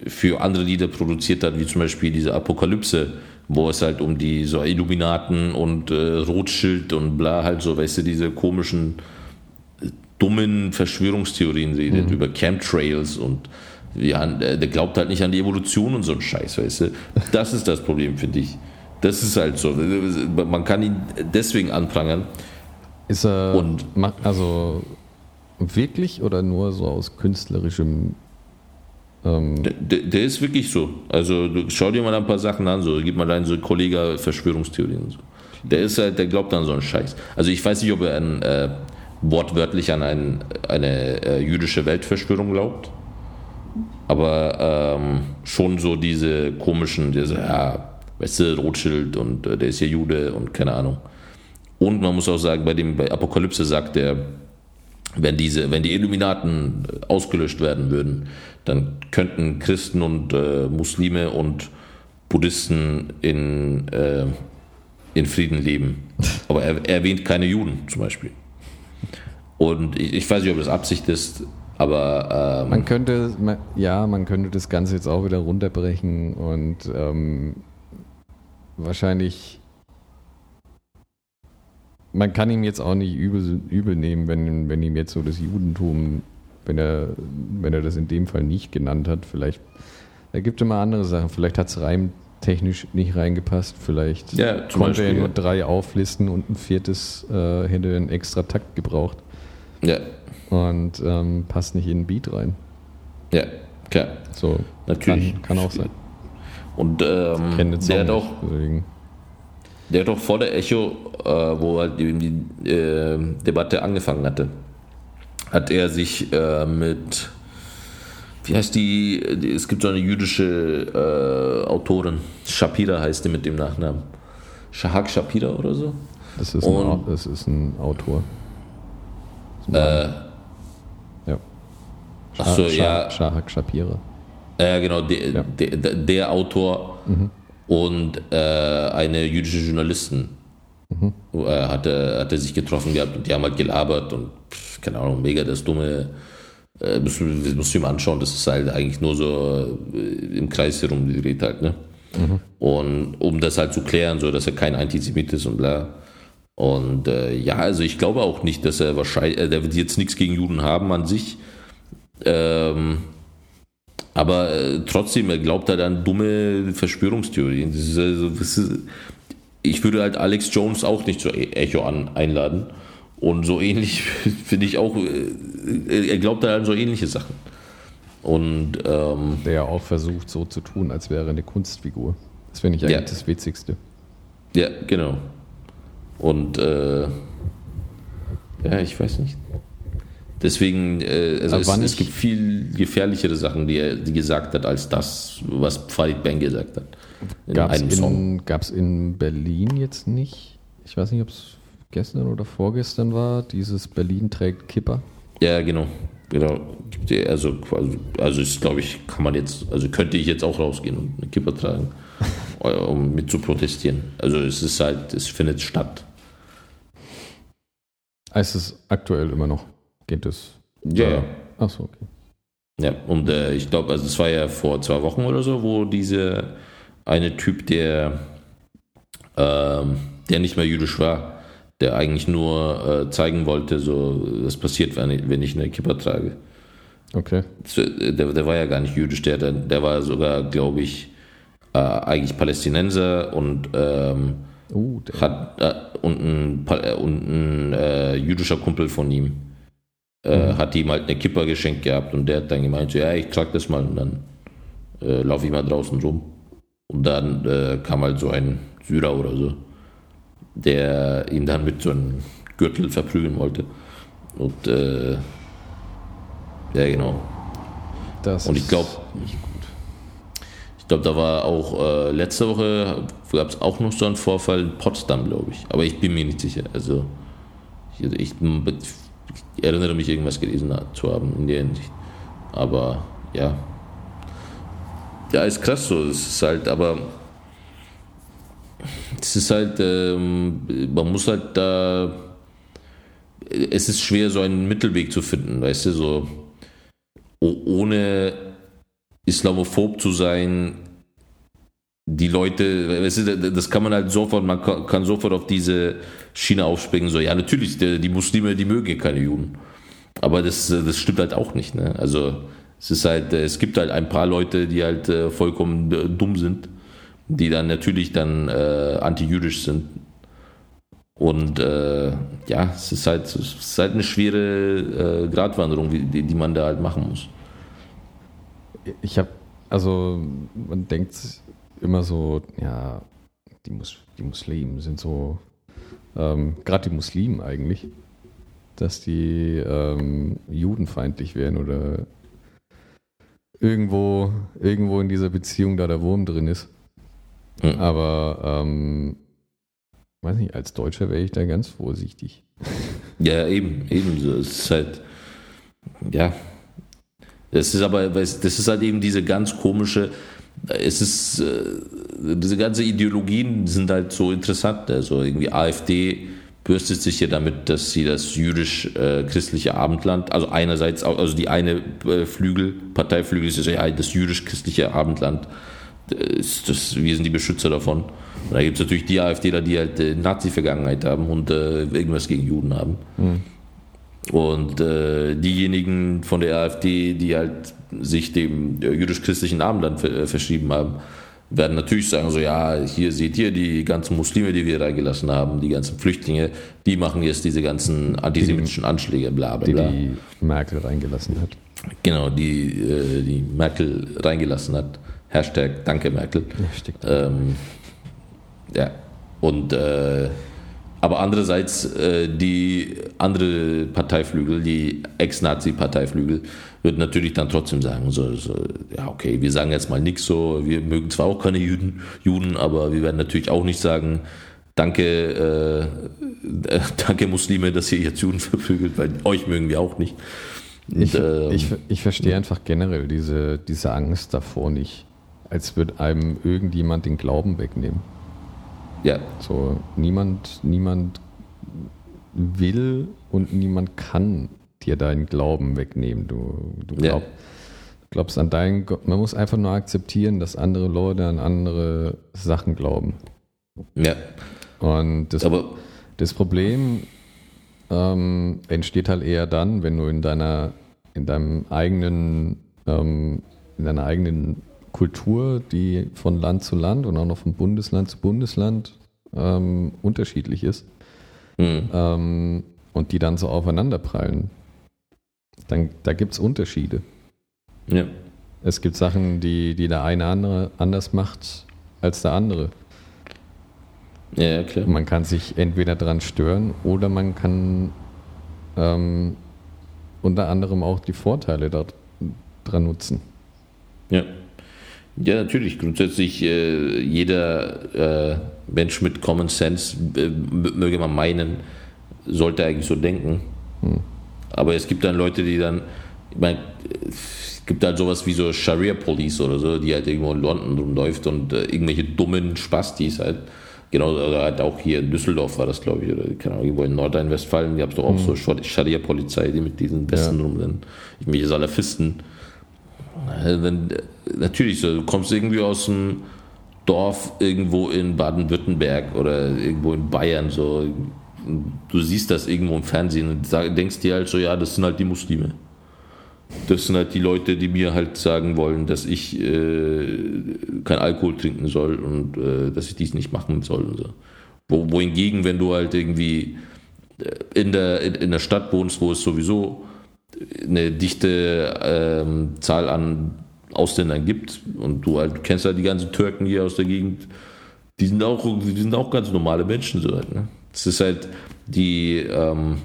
für andere Lieder produziert hat, wie zum Beispiel diese Apokalypse, wo es halt um die so Illuminaten und äh, Rothschild und bla halt so, weißt du, diese komischen äh, dummen Verschwörungstheorien redet, über Chemtrails und ja, äh, der glaubt halt nicht an die Evolution und so ein Scheiß, weißt du. Das ist das Problem, finde ich. Das ist halt so. Man kann ihn deswegen anprangern. Ist er, Und- also wirklich oder nur so aus künstlerischem, ähm, Der, der, der ist wirklich so. Also du, schau dir mal ein paar Sachen an, so gib mal deinen so Kollege Verschwörungstheorien und so. Der ist halt, der glaubt an so einen Scheiß. Also ich weiß nicht, ob er an, äh, wortwörtlich an ein, eine äh, jüdische Weltverschwörung glaubt. Aber ähm, schon so diese komischen, diese, ja, weißt du, Rothschild und äh, der ist ja Jude und keine Ahnung. Und man muss auch sagen, bei dem bei Apokalypse sagt er, wenn diese, wenn die Illuminaten ausgelöscht werden würden, dann könnten Christen und äh, Muslime und Buddhisten in, äh, in Frieden leben. Aber er, er erwähnt keine Juden zum Beispiel. Und ich, ich weiß nicht, ob das Absicht ist, aber ähm, man könnte, ma- ja, man könnte das Ganze jetzt auch wieder runterbrechen und ähm, wahrscheinlich, man kann ihm jetzt auch nicht übel, übel nehmen, wenn, wenn ihm jetzt so das Judentum, wenn er, wenn er das in dem Fall nicht genannt hat, vielleicht, er gibt immer andere Sachen, vielleicht hat es reimtechnisch nicht reingepasst, vielleicht Ja, konnte er nur drei auflisten und ein viertes äh, hätte einen extra Takt gebraucht ja, und ähm, passt nicht in den Beat rein. ja, klar, So, natürlich. Kann, kann auch sein. Und ähm, der hat auch deswegen. Der hat doch vor der Echo, äh, wo halt eben die äh, Debatte angefangen hatte, hat er sich äh, mit, wie heißt die, es gibt so eine jüdische äh, Autorin, Shapira heißt die mit dem Nachnamen. Shahak Shapira oder so? Das ist, ein, Und- Au- das ist ein Autor. Äh, Ja. ach so, Shah- ja, Shahak Shapira. äh, genau, der, Ja. der, der, der Autor und äh, eine jüdische Journalistin äh, hatte, hatte sich getroffen gehabt und die haben halt gelabert und pff, keine Ahnung, mega das dumme. Äh, musst, musst du ihm anschauen, das ist halt eigentlich nur so äh, im Kreis herumgedreht halt, ne? Und um das halt zu klären, so dass er kein Antisemit ist und bla. Und äh, ja, also ich glaube auch nicht, dass er wahrscheinlich, äh, der wird jetzt nichts gegen Juden haben an sich. Ähm, aber äh, trotzdem, er glaubt halt an dumme Verschwörungstheorien. Ist also, ist, ich würde halt Alex Jones auch nicht zur E- Echo an, einladen. Und so ähnlich finde ich auch, äh, er glaubt halt an so ähnliche Sachen. Und ähm, Der auch versucht, so zu tun, als wäre er eine Kunstfigur. Das finde ich eigentlich Ja. das Witzigste. ja, genau. Und äh, ja, ich weiß nicht. Deswegen, äh, also es, es gibt viel gefährlichere Sachen, die er die gesagt hat, als das, was Farid Bang gesagt hat. In Gab es Song. in, in Berlin jetzt nicht, ich weiß nicht, ob es gestern oder vorgestern war, dieses Berlin trägt Kipper. Ja, genau. Genau. Also, also ist, glaube ich, kann man jetzt, also könnte ich jetzt auch rausgehen und eine Kipper tragen, äh, um mit zu protestieren. Also es ist halt, es findet statt. Ah, Es ist aktuell immer noch. Geht es? Ja, ja. Achso, okay. Ja, und äh, ich glaube, also es war ja vor zwei Wochen oder so, wo diese eine Typ, der, ähm, der nicht mehr jüdisch war, der eigentlich nur äh, zeigen wollte, so was passiert, wenn ich, wenn ich eine Kippa trage. Okay. Das, äh, Der, der war ja gar nicht jüdisch, der, der, war sogar, glaube ich, äh, eigentlich Palästinenser und ähm, Uh, hat äh, und ein, äh, und ein äh, jüdischer Kumpel von ihm äh, Mhm. hat ihm halt eine Kippa geschenkt gehabt und der hat dann gemeint, so, ja, ich trag das mal und dann äh, laufe ich mal draußen rum. Und dann äh, kam halt so ein Syrer oder so, der ihn dann mit so einem Gürtel verprügeln wollte. Und äh, ja, genau. Das und ich glaube, ich glaube, da war auch äh, letzte Woche gab es auch noch so einen Vorfall in Potsdam, glaube ich. Aber ich bin mir nicht sicher. Also ich, ich erinnere mich, irgendwas gelesen zu haben in der Hinsicht. Aber ja. Ja, ist krass so. Es ist halt, aber es ist halt, ähm, man muss halt da, es ist schwer, so einen Mittelweg zu finden, weißt du, so ohne islamophob zu sein, die Leute, weißt du, das kann man halt sofort, man kann sofort auf diese Schiene aufspringen, so, ja, natürlich, die Muslime, die mögen keine Juden. Aber das, das stimmt halt auch nicht, ne? Also, es ist halt, es gibt halt ein paar Leute, die halt äh, vollkommen äh, dumm sind, die dann natürlich dann äh, anti-jüdisch sind. Und äh, ja, es ist halt, es ist halt eine schwere äh, Gratwanderung, die, die man da halt machen muss. Ich habe, also man denkt immer so, ja, die, Mus die Muslimen sind so, ähm, gerade die Muslimen eigentlich, dass die ähm, judenfeindlich wären oder irgendwo, irgendwo in dieser Beziehung da der Wurm drin ist. Mhm. Aber ähm, weiß nicht, als Deutscher wäre ich da ganz vorsichtig. Ja, eben, ebenso. Es ist halt, ja. Das ist aber, das ist halt eben diese ganz komische, es ist, äh, diese ganze Ideologien sind halt so interessant. Also irgendwie AfD bürstet sich ja damit, dass sie das jüdisch-christliche äh, Abendland, also einerseits, also die eine äh, Flügel, Parteiflügel ist ja das jüdisch-christliche Abendland, ist das, wir sind die Beschützer davon. Und da gibt es natürlich die AfDler, die halt Nazi-Vergangenheit haben und irgendwas gegen Juden haben. Mhm. Und äh, diejenigen von der AfD, die halt sich dem äh, jüdisch-christlichen Abendland verschrieben haben, werden natürlich sagen, so ja, hier seht ihr die ganzen Muslime, die wir reingelassen haben, die ganzen Flüchtlinge, die machen jetzt diese ganzen antisemitischen Anschläge, bla bla bla. Die, die Merkel reingelassen hat. Genau, die, äh, die Merkel reingelassen hat. Hashtag Danke Merkel. Ja, ähm, ja. und äh, aber andererseits äh, die andere Parteiflügel, die Ex-Nazi-Parteiflügel, wird natürlich dann trotzdem sagen, so, so, ja okay, wir sagen jetzt mal nichts so, wir mögen zwar auch keine Juden, Juden, aber wir werden natürlich auch nicht sagen, danke, äh, danke Muslime, dass ihr jetzt Juden verprügelt, weil euch mögen wir auch nicht. Und, ich, ähm, ich, ich verstehe einfach generell diese, diese Angst davor nicht, als würde einem irgendjemand den Glauben wegnehmen. Ja. So, niemand, niemand will und niemand kann dir deinen Glauben wegnehmen. Du, du glaub, ja. glaubst an deinen Gott. Man muss einfach nur akzeptieren, dass andere Leute an andere Sachen glauben. Ja. Und das, Aber das Problem ähm, entsteht halt eher dann, wenn du in deiner, in deinem eigenen, ähm, in deiner eigenen Kultur, die von Land zu Land und auch noch von Bundesland zu Bundesland ähm, unterschiedlich ist mhm. ähm, und die dann so aufeinanderprallen. Dann, da gibt es Unterschiede. Ja. Es gibt Sachen, die, die der eine andere anders macht als der andere. Ja, klar. Man kann sich entweder daran stören oder man kann ähm, unter anderem auch die Vorteile daran nutzen. Ja. Ja, natürlich. Grundsätzlich äh, jeder äh, Mensch mit Common Sense, äh, möge man meinen, sollte eigentlich so denken. Hm. Aber es gibt dann Leute, die dann, ich meine, es gibt halt sowas wie so Sharia Police oder so, die halt irgendwo in London rumläuft und äh, irgendwelche dummen Spastis halt. Genau, oder halt auch hier in Düsseldorf war das, glaube ich, oder keine Ahnung, irgendwo in Nordrhein-Westfalen, die haben doch auch hm. so Scharia-Polizei, die mit diesen Westen ja. rumrennen. Irgendwelche Salafisten. Wenn, natürlich, so, du kommst irgendwie aus dem Dorf irgendwo in Baden-Württemberg oder irgendwo in Bayern, so, du siehst das irgendwo im Fernsehen und denkst dir halt so, ja, das sind halt die Muslime. Das sind halt die Leute, die mir halt sagen wollen, dass ich äh, kein Alkohol trinken soll und äh, dass ich dies nicht machen soll. Und so. Wo, wohingegen, wenn du halt irgendwie äh, in der, in, der Stadt wohnst, wo es sowieso eine dichte ähm, Zahl an Ausländern gibt und du halt, kennst halt die ganzen Türken hier aus der Gegend, die sind auch, die sind auch ganz normale Menschen. So halt, ne? Es ist halt die ähm,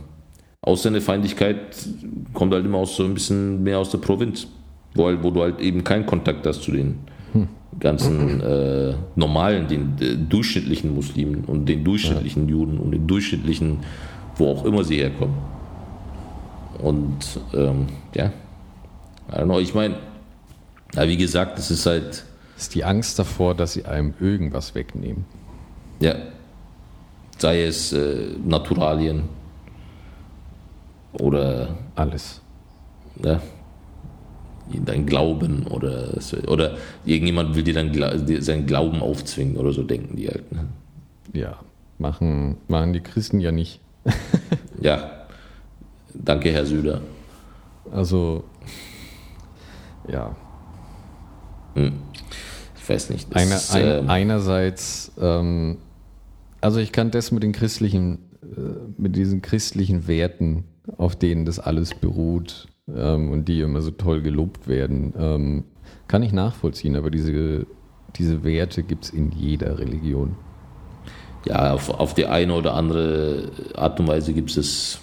Ausländerfeindlichkeit kommt halt immer aus so ein bisschen mehr aus der Provinz. wo, halt, wo du halt eben keinen Kontakt hast zu den ganzen äh, normalen, den äh, durchschnittlichen Muslimen und den durchschnittlichen ja. Juden und den durchschnittlichen, wo auch immer sie herkommen. Und ähm, ja, I don't know, ich meine, ja, wie gesagt, es ist halt. Es ist die Angst davor, dass sie einem irgendwas wegnehmen. Ja. Sei es äh, Naturalien oder. Alles. Ja, dein Glauben oder, oder irgendjemand will dir dann seinen Glauben aufzwingen oder so denken die halt. Ne? Ja, machen, machen die Christen ja nicht. ja, danke Herr Süder. Also, ja. Hm. Ich weiß nicht. Einer, ist, ein, ähm, einerseits, ähm, also ich kann das mit den christlichen, äh, mit diesen christlichen Werten, auf denen das alles beruht, ähm, und die immer so toll gelobt werden, ähm, kann ich nachvollziehen, aber diese, diese Werte gibt es in jeder Religion. Ja, auf, auf die eine oder andere Art und Weise gibt es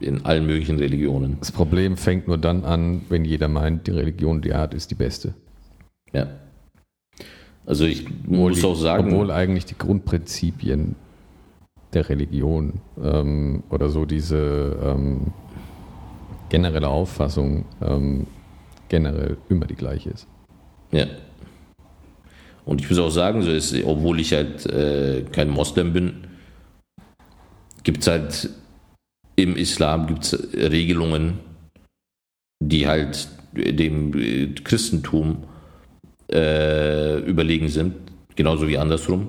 in allen möglichen Religionen. Das Problem fängt nur dann an, wenn jeder meint, die Religion, die er hat, ist die beste. Ja. Also ich obwohl muss die, auch sagen. Obwohl eigentlich die Grundprinzipien der Religion ähm, oder so diese ähm, generelle Auffassung ähm, generell immer die gleiche ist. Ja. Und ich muss auch sagen, so ist, obwohl ich halt äh, kein Moslem bin, gibt es halt im Islam gibt's Regelungen, die halt dem äh, Christentum äh, überlegen sind, genauso wie andersrum.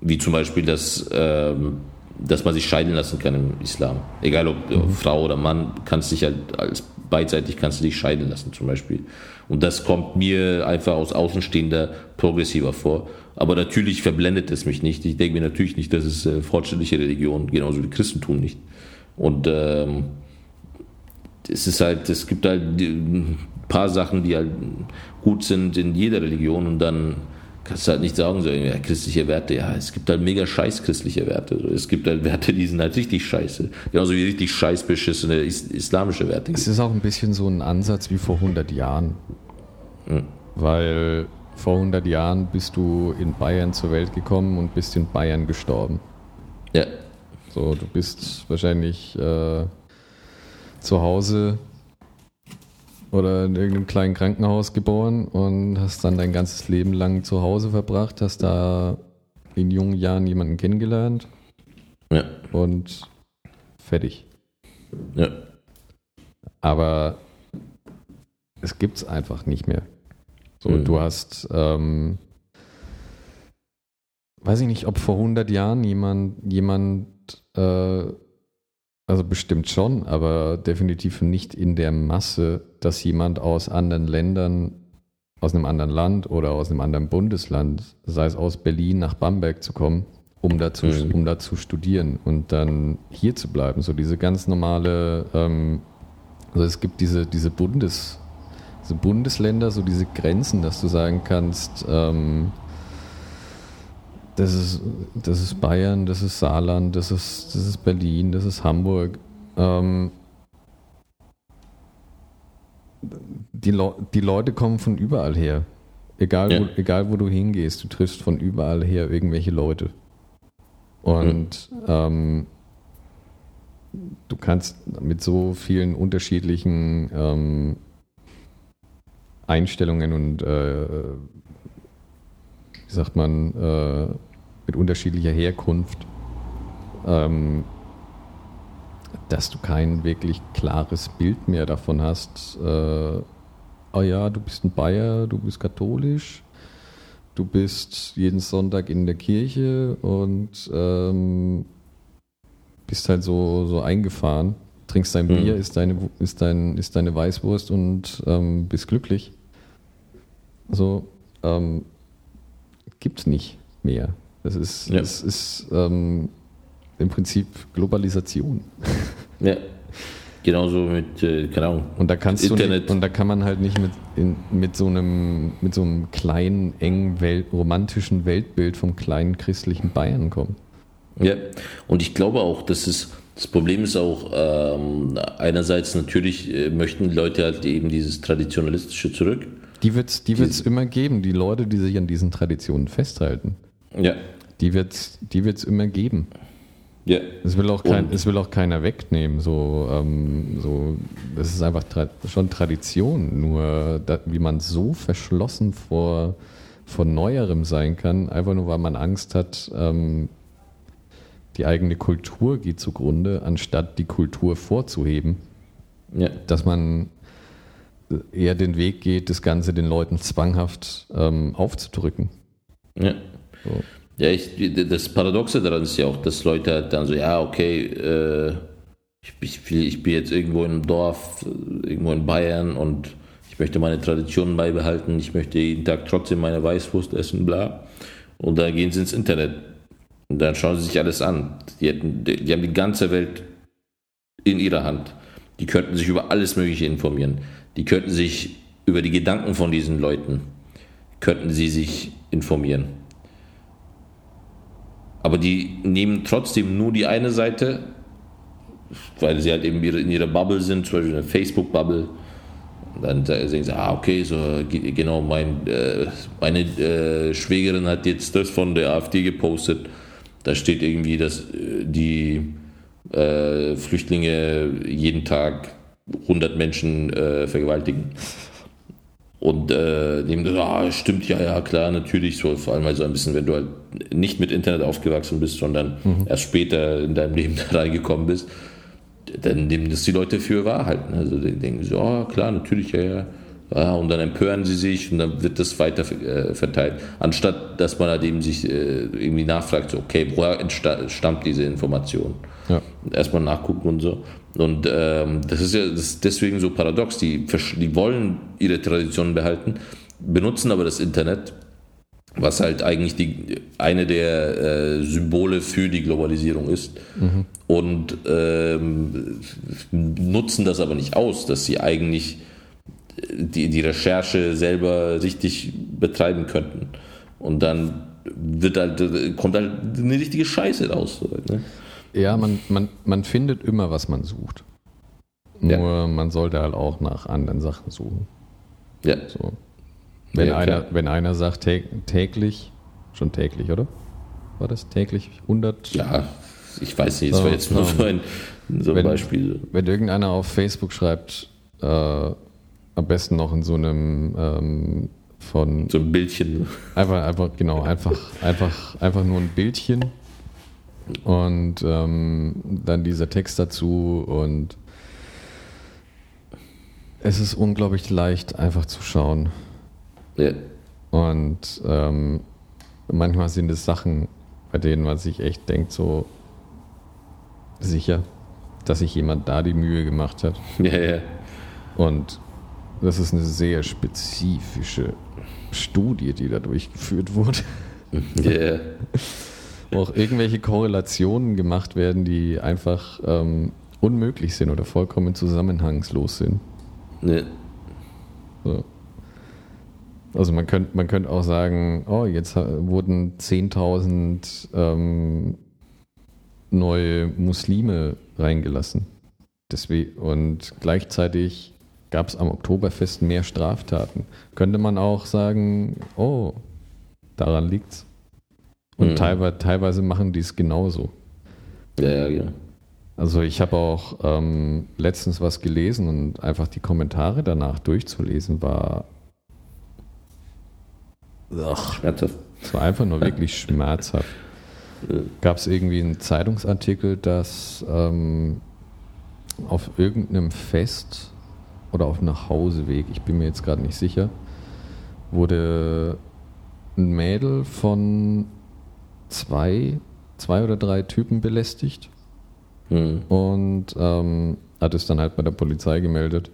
Wie zum Beispiel, dass ähm, dass man sich scheiden lassen kann im Islam. Egal ob mhm. Frau oder Mann, kannst dich halt als beidseitig kannst du dich scheiden lassen zum Beispiel. Und das kommt mir einfach aus Außenstehender progressiver vor. Aber natürlich verblendet es mich nicht. Ich denke mir natürlich nicht, dass es äh, fortschrittliche Religion, genauso wie Christentum nicht. Und ähm, es ist halt, es gibt halt paar Sachen, die halt gut sind in jeder Religion und dann kannst du halt nicht sagen, so ja, christliche Werte, ja, es gibt halt mega scheiß christliche Werte. Es gibt halt Werte, die sind halt richtig scheiße. Genauso wie richtig scheiß beschissene is islamische Werte. Es ist auch ein bisschen so ein Ansatz wie vor 100 Jahren. Hm. Weil vor 100 Jahren bist du in Bayern zur Welt gekommen und bist in Bayern gestorben. Ja. So, du bist wahrscheinlich äh, zu Hause oder in irgendeinem kleinen Krankenhaus geboren und hast dann dein ganzes Leben lang zu Hause verbracht, hast da in jungen Jahren jemanden kennengelernt. Ja. Und fertig. Ja. Aber es gibt es einfach nicht mehr. So, mhm. du hast, ähm, weiß ich nicht, ob vor 100 Jahren jemand, jemand äh, also bestimmt schon, aber definitiv nicht in der Masse, dass jemand aus anderen Ländern, aus einem anderen Land oder aus einem anderen Bundesland, sei es aus Berlin nach Bamberg zu kommen, um da zu, mhm. um da zu studieren und dann hier zu bleiben. So diese ganz normale, ähm, also es gibt diese, diese Bundes, diese Bundesländer, so diese Grenzen, dass du sagen kannst, ähm, das ist, das ist Bayern, das ist Saarland, das ist, das ist Berlin, das ist Hamburg. Ähm, die, Le die Leute kommen von überall her. Egal, ja. wo, egal wo du hingehst, du triffst von überall her irgendwelche Leute. Und mhm. ähm, du kannst mit so vielen unterschiedlichen ähm, Einstellungen und äh, wie sagt man, äh, mit unterschiedlicher Herkunft, ähm, dass du kein wirklich klares Bild mehr davon hast, äh, oh ja, du bist ein Bayer, du bist katholisch, du bist jeden Sonntag in der Kirche und ähm, bist halt so, so eingefahren, trinkst dein mhm. Bier, ist deine, ist, dein, ist deine Weißwurst und ähm, bist glücklich. So, ähm, gibt es nicht mehr. Das ist, ja. das ist ähm, im Prinzip Globalisation. Ja. Genauso mit, äh, Ahnung. Und da kannst Internet. Nicht, und da kann man halt nicht mit, in, mit so einem, mit so einem kleinen, engen, Welt, romantischen Weltbild vom kleinen christlichen Bayern kommen. Ja, und ich glaube auch, dass es Das Problem ist auch, ähm, einerseits natürlich äh, möchten Leute halt eben dieses Traditionalistische zurück. Die wird es die wird's immer geben, die Leute, die sich an diesen Traditionen festhalten. Ja. Die wird es die wird's immer geben. Ja. Es will auch, kein, es will auch keiner wegnehmen. So, ähm, so, das ist einfach tra schon Tradition. Nur, da, wie man so verschlossen vor, vor Neuerem sein kann, einfach nur weil man Angst hat, ähm, die eigene Kultur geht zugrunde, anstatt die Kultur vorzuheben. Ja. Dass man eher den Weg geht, das Ganze den Leuten zwanghaft ähm, aufzudrücken. Ja. So. Ja, ich, das Paradoxe daran ist ja auch, dass Leute halt dann so, ja, okay, äh, ich, ich, ich bin jetzt irgendwo in einem Dorf, irgendwo in Bayern und ich möchte meine Traditionen beibehalten, ich möchte jeden Tag trotzdem meine Weißwurst essen, bla. Und dann gehen sie ins Internet und dann schauen sie sich alles an. Die, hätten, die, die haben die ganze Welt in ihrer Hand. Die könnten sich über alles Mögliche informieren. Die könnten sich über die Gedanken von diesen Leuten, könnten sie sich informieren. Aber die nehmen trotzdem nur die eine Seite, weil sie halt eben in ihrer Bubble sind, zum Beispiel eine Facebook-Bubble. Und Dann sagen sie, ah, okay, so ge- genau, mein, äh, meine äh, Schwägerin hat jetzt das von der AfD gepostet. Da steht irgendwie, dass äh, die Flüchtlinge jeden Tag 100 Menschen vergewaltigen. Und äh, nehmen das, ah, stimmt, ja, ja, klar, natürlich, so, vor allem halt so ein bisschen, wenn du halt nicht mit Internet aufgewachsen bist, sondern erst später in deinem Leben da reingekommen bist, dann nehmen das die Leute für wahr halt. ne? Also die denken so, oh, klar, natürlich, ja, ja. Und dann empören sie sich und dann wird das weiter äh, verteilt. Anstatt, dass man halt eben sich äh, irgendwie nachfragt, so, okay, woher stammt diese Information? Ja. erstmal nachgucken und so. Und ähm, das ist ja das ist deswegen so paradox. Die, die wollen ihre Traditionen behalten, benutzen aber das Internet, was halt eigentlich die, eine der äh, Symbole für die Globalisierung ist. Und ähm, nutzen das aber nicht aus, dass sie eigentlich die, die Recherche selber richtig betreiben könnten. Und dann wird halt, kommt halt eine richtige Scheiße raus. Ne? Ja, man, man, man findet immer, was man sucht. Ja. Nur man sollte halt auch nach anderen Sachen suchen. Ja. So. Wenn, Ja, einer, wenn einer sagt tä- täglich, schon täglich, oder? War das täglich 100? Ja, ich weiß nicht, das war jetzt nur so. so ein, so ein Wenn- Beispiel. Wenn irgendeiner auf Facebook schreibt, äh, am besten noch in so einem ähm, von So ein Bildchen. Einfach, einfach, genau, einfach, einfach, einfach nur ein Bildchen und ähm, dann dieser Text dazu und es ist unglaublich leicht, einfach zu schauen. Ja, Und ähm, manchmal sind es Sachen, bei denen man sich echt denkt, so sicher, dass sich jemand da die Mühe gemacht hat. ja, ja. Und das ist eine sehr spezifische Studie, die da durchgeführt wurde. ja. wo auch irgendwelche Korrelationen gemacht werden, die einfach ähm, unmöglich sind oder vollkommen zusammenhangslos sind. ja. So. Also man könnte man könnte auch sagen, oh, jetzt wurden 10.000 ähm, neue Muslime reingelassen. Deswegen, und gleichzeitig gab es am Oktoberfest mehr Straftaten. Könnte man auch sagen, oh, daran liegt's. Und Mhm. teilweise, teilweise machen die es genauso. ja, ja, genau. Also ich habe auch ähm, letztens was gelesen und einfach die Kommentare danach durchzulesen war, ach, Schmerzhaft. es war einfach nur wirklich schmerzhaft. Gab es irgendwie einen Zeitungsartikel, dass ähm, auf irgendeinem Fest oder auf einem Nachhauseweg, ich bin mir jetzt gerade nicht sicher, wurde ein Mädel von zwei, zwei oder drei Typen belästigt Hm. und ähm, hat es dann halt bei der Polizei gemeldet.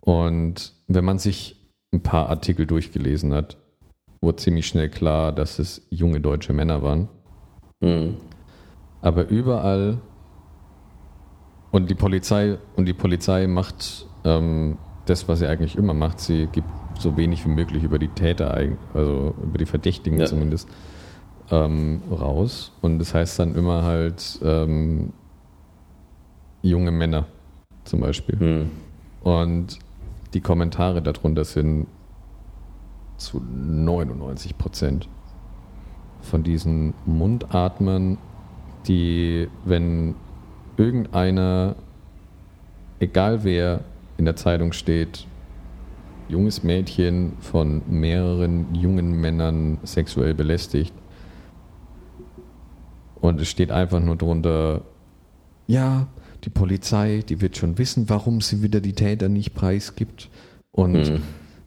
Und wenn man sich ein paar Artikel durchgelesen hat, wurde ziemlich schnell klar, dass es junge deutsche Männer waren. Hm. Aber überall und die Polizei und die Polizei macht ähm, das, was sie eigentlich immer macht. Sie gibt so wenig wie möglich über die Täter, also über die Verdächtigen Ja. zumindest, ähm, raus. Und das heißt dann immer halt, ähm, junge Männer zum Beispiel. Hm. Und die Kommentare darunter sind zu 99 Prozent von diesen Mundatmern, die, wenn irgendeiner, egal wer, in der Zeitung steht, junges Mädchen von mehreren jungen Männern sexuell belästigt. Und es steht einfach nur drunter, ja, die Polizei, die wird schon wissen, warum sie wieder die Täter nicht preisgibt. Und Mhm.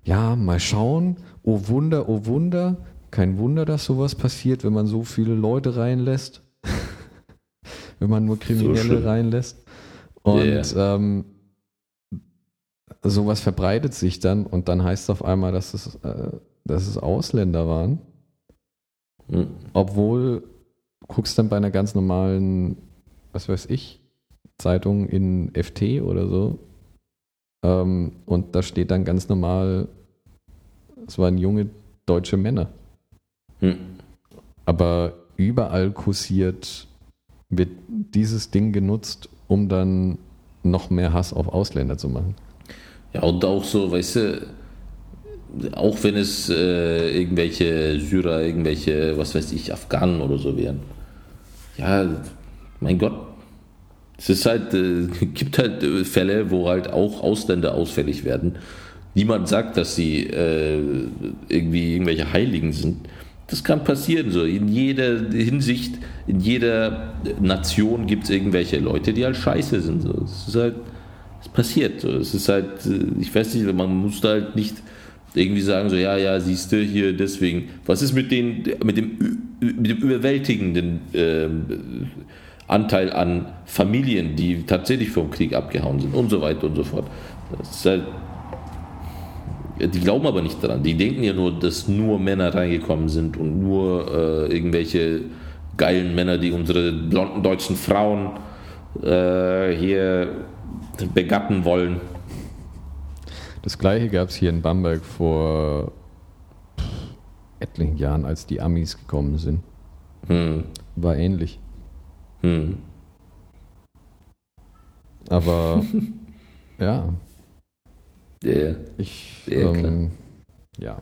ja, mal schauen. Oh Wunder, oh Wunder. Kein Wunder, dass sowas passiert, wenn man so viele Leute reinlässt. wenn man nur Kriminelle schlimm. reinlässt. Und Ja. ähm, sowas verbreitet sich dann und dann heißt es auf einmal, dass es, äh, dass es Ausländer waren. Hm. Obwohl, du guckst dann bei einer ganz normalen, was weiß ich, Zeitung in FT oder so. Ähm, und da steht dann ganz normal, es waren junge deutsche Männer. Hm. Aber überall kursiert, wird dieses Ding genutzt, um dann noch mehr Hass auf Ausländer zu machen. Ja, und auch so, weißt du, auch wenn es äh, irgendwelche Syrer, irgendwelche, was weiß ich, Afghanen oder so wären. Ja, mein Gott. Es ist halt, äh, gibt halt äh, Fälle, wo halt auch Ausländer ausfällig werden. Niemand sagt, dass sie äh, irgendwie irgendwelche Heiligen sind. Das kann passieren so. In jeder Hinsicht, in jeder Nation gibt es irgendwelche Leute, die halt scheiße sind. So. Es ist halt, es passiert. Es ist halt, äh, ich weiß nicht, man muss da halt nicht irgendwie sagen, so, ja, ja, siehst du hier deswegen. Was ist mit, den, mit, dem, mit dem überwältigenden ähm, Anteil an Familien, die tatsächlich vom Krieg abgehauen sind und so weiter und so fort? Halt, die glauben aber nicht daran. Die denken ja nur, dass nur Männer reingekommen sind und nur äh, irgendwelche geilen Männer, die unsere blonden deutschen Frauen äh, hier begatten wollen. Das gleiche gab es hier in Bamberg vor etlichen Jahren, als die Amis gekommen sind. Hm. War ähnlich. Hm. Aber ja, Ja. ich. Ja, ähm, ja.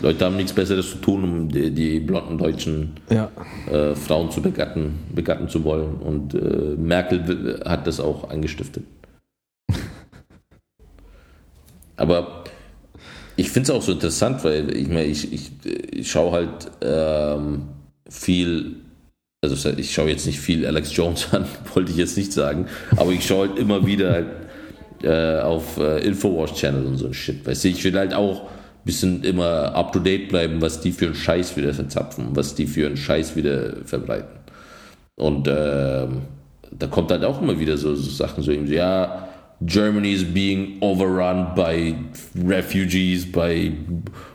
Leute haben nichts Besseres zu tun, um die, die blonden deutschen Ja. äh, Frauen zu begatten, begatten zu wollen. Und äh, Merkel hat das auch angestiftet. Aber ich finde es auch so interessant, weil ich meine, ich, ich, ich schaue halt ähm, viel, also ich schaue jetzt nicht viel Alex Jones an, wollte ich jetzt nicht sagen, aber ich schaue halt immer wieder äh, auf äh, Infowars Channel und so ein Shit. Weißt du, ich will halt auch ein bisschen immer up to date bleiben, was die für einen Scheiß wieder verzapfen, was die für einen Scheiß wieder verbreiten. Und ähm, da kommt halt auch immer wieder so, so Sachen, so irgendwie, ja, Germany is being overrun by refugees, by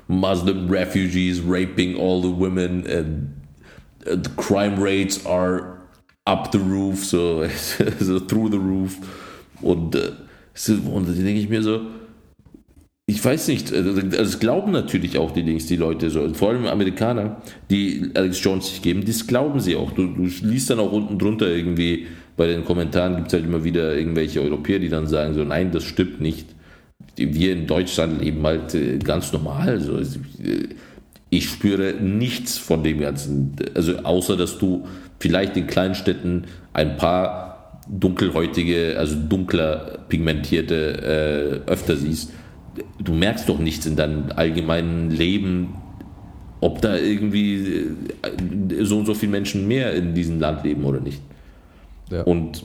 Muslim refugees raping all the women and the crime rates are up the roof, so, so through the roof. Und, äh, so- und denke ich mir so, ich weiß nicht, also das glauben natürlich auch die Dings, die Leute so, vor allem Amerikaner, die Alex Jones sich geben, das glauben sie auch. Du, du liest dann auch unten drunter irgendwie, bei den Kommentaren gibt es halt immer wieder irgendwelche Europäer, die dann sagen so, nein, das stimmt nicht. Wir in Deutschland leben halt äh, ganz normal. So. äh, Ich spüre nichts von dem Ganzen. Also außer, dass du vielleicht in Kleinstädten ein paar dunkelhäutige, also dunkler pigmentierte äh, öfter siehst. Du merkst doch nichts in deinem allgemeinen Leben, ob da irgendwie äh, so und so viele Menschen mehr in diesem Land leben oder nicht. Ja. Und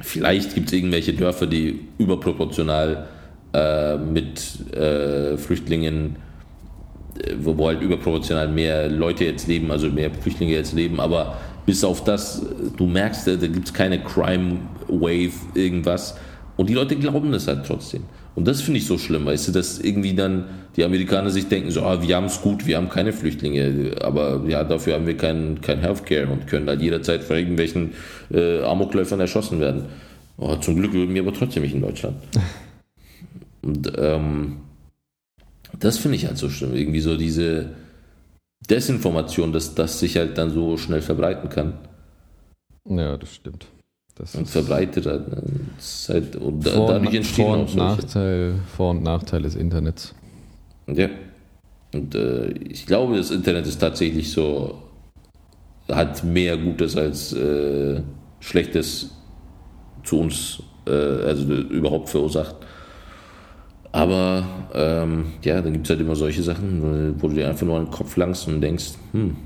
vielleicht gibt es irgendwelche Dörfer, die überproportional äh, mit äh, Flüchtlingen, äh, wo, wo halt überproportional mehr Leute jetzt leben, also mehr Flüchtlinge jetzt leben, aber bis auf das, äh, du merkst, da, da gibt es keine Crime Wave, irgendwas. Und die Leute glauben das halt trotzdem. Und das finde ich so schlimm, weißt du, dass irgendwie dann die Amerikaner sich denken, so, ah, wir haben es gut, wir haben keine Flüchtlinge, aber ja, dafür haben wir kein, kein Healthcare und können halt jederzeit von irgendwelchen äh, Amokläufern erschossen werden. Oh, zum Glück leben wir aber trotzdem nicht in Deutschland. Und ähm, das finde ich halt so schlimm, irgendwie so diese Desinformation, dass das sich halt dann so schnell verbreiten kann. ja, das stimmt. Das und verbreitet hat. Ne? Halt, und Vor, dadurch entstehen Vor auch und. Nachteil, Vor- und Nachteil des Internets. Ja. Und äh, ich glaube, das Internet ist tatsächlich so, hat mehr Gutes als äh, Schlechtes zu uns, äh, also überhaupt verursacht. Aber ähm, ja, dann gibt es halt immer solche Sachen, wo du dir einfach nur an den Kopf langst und denkst, hm,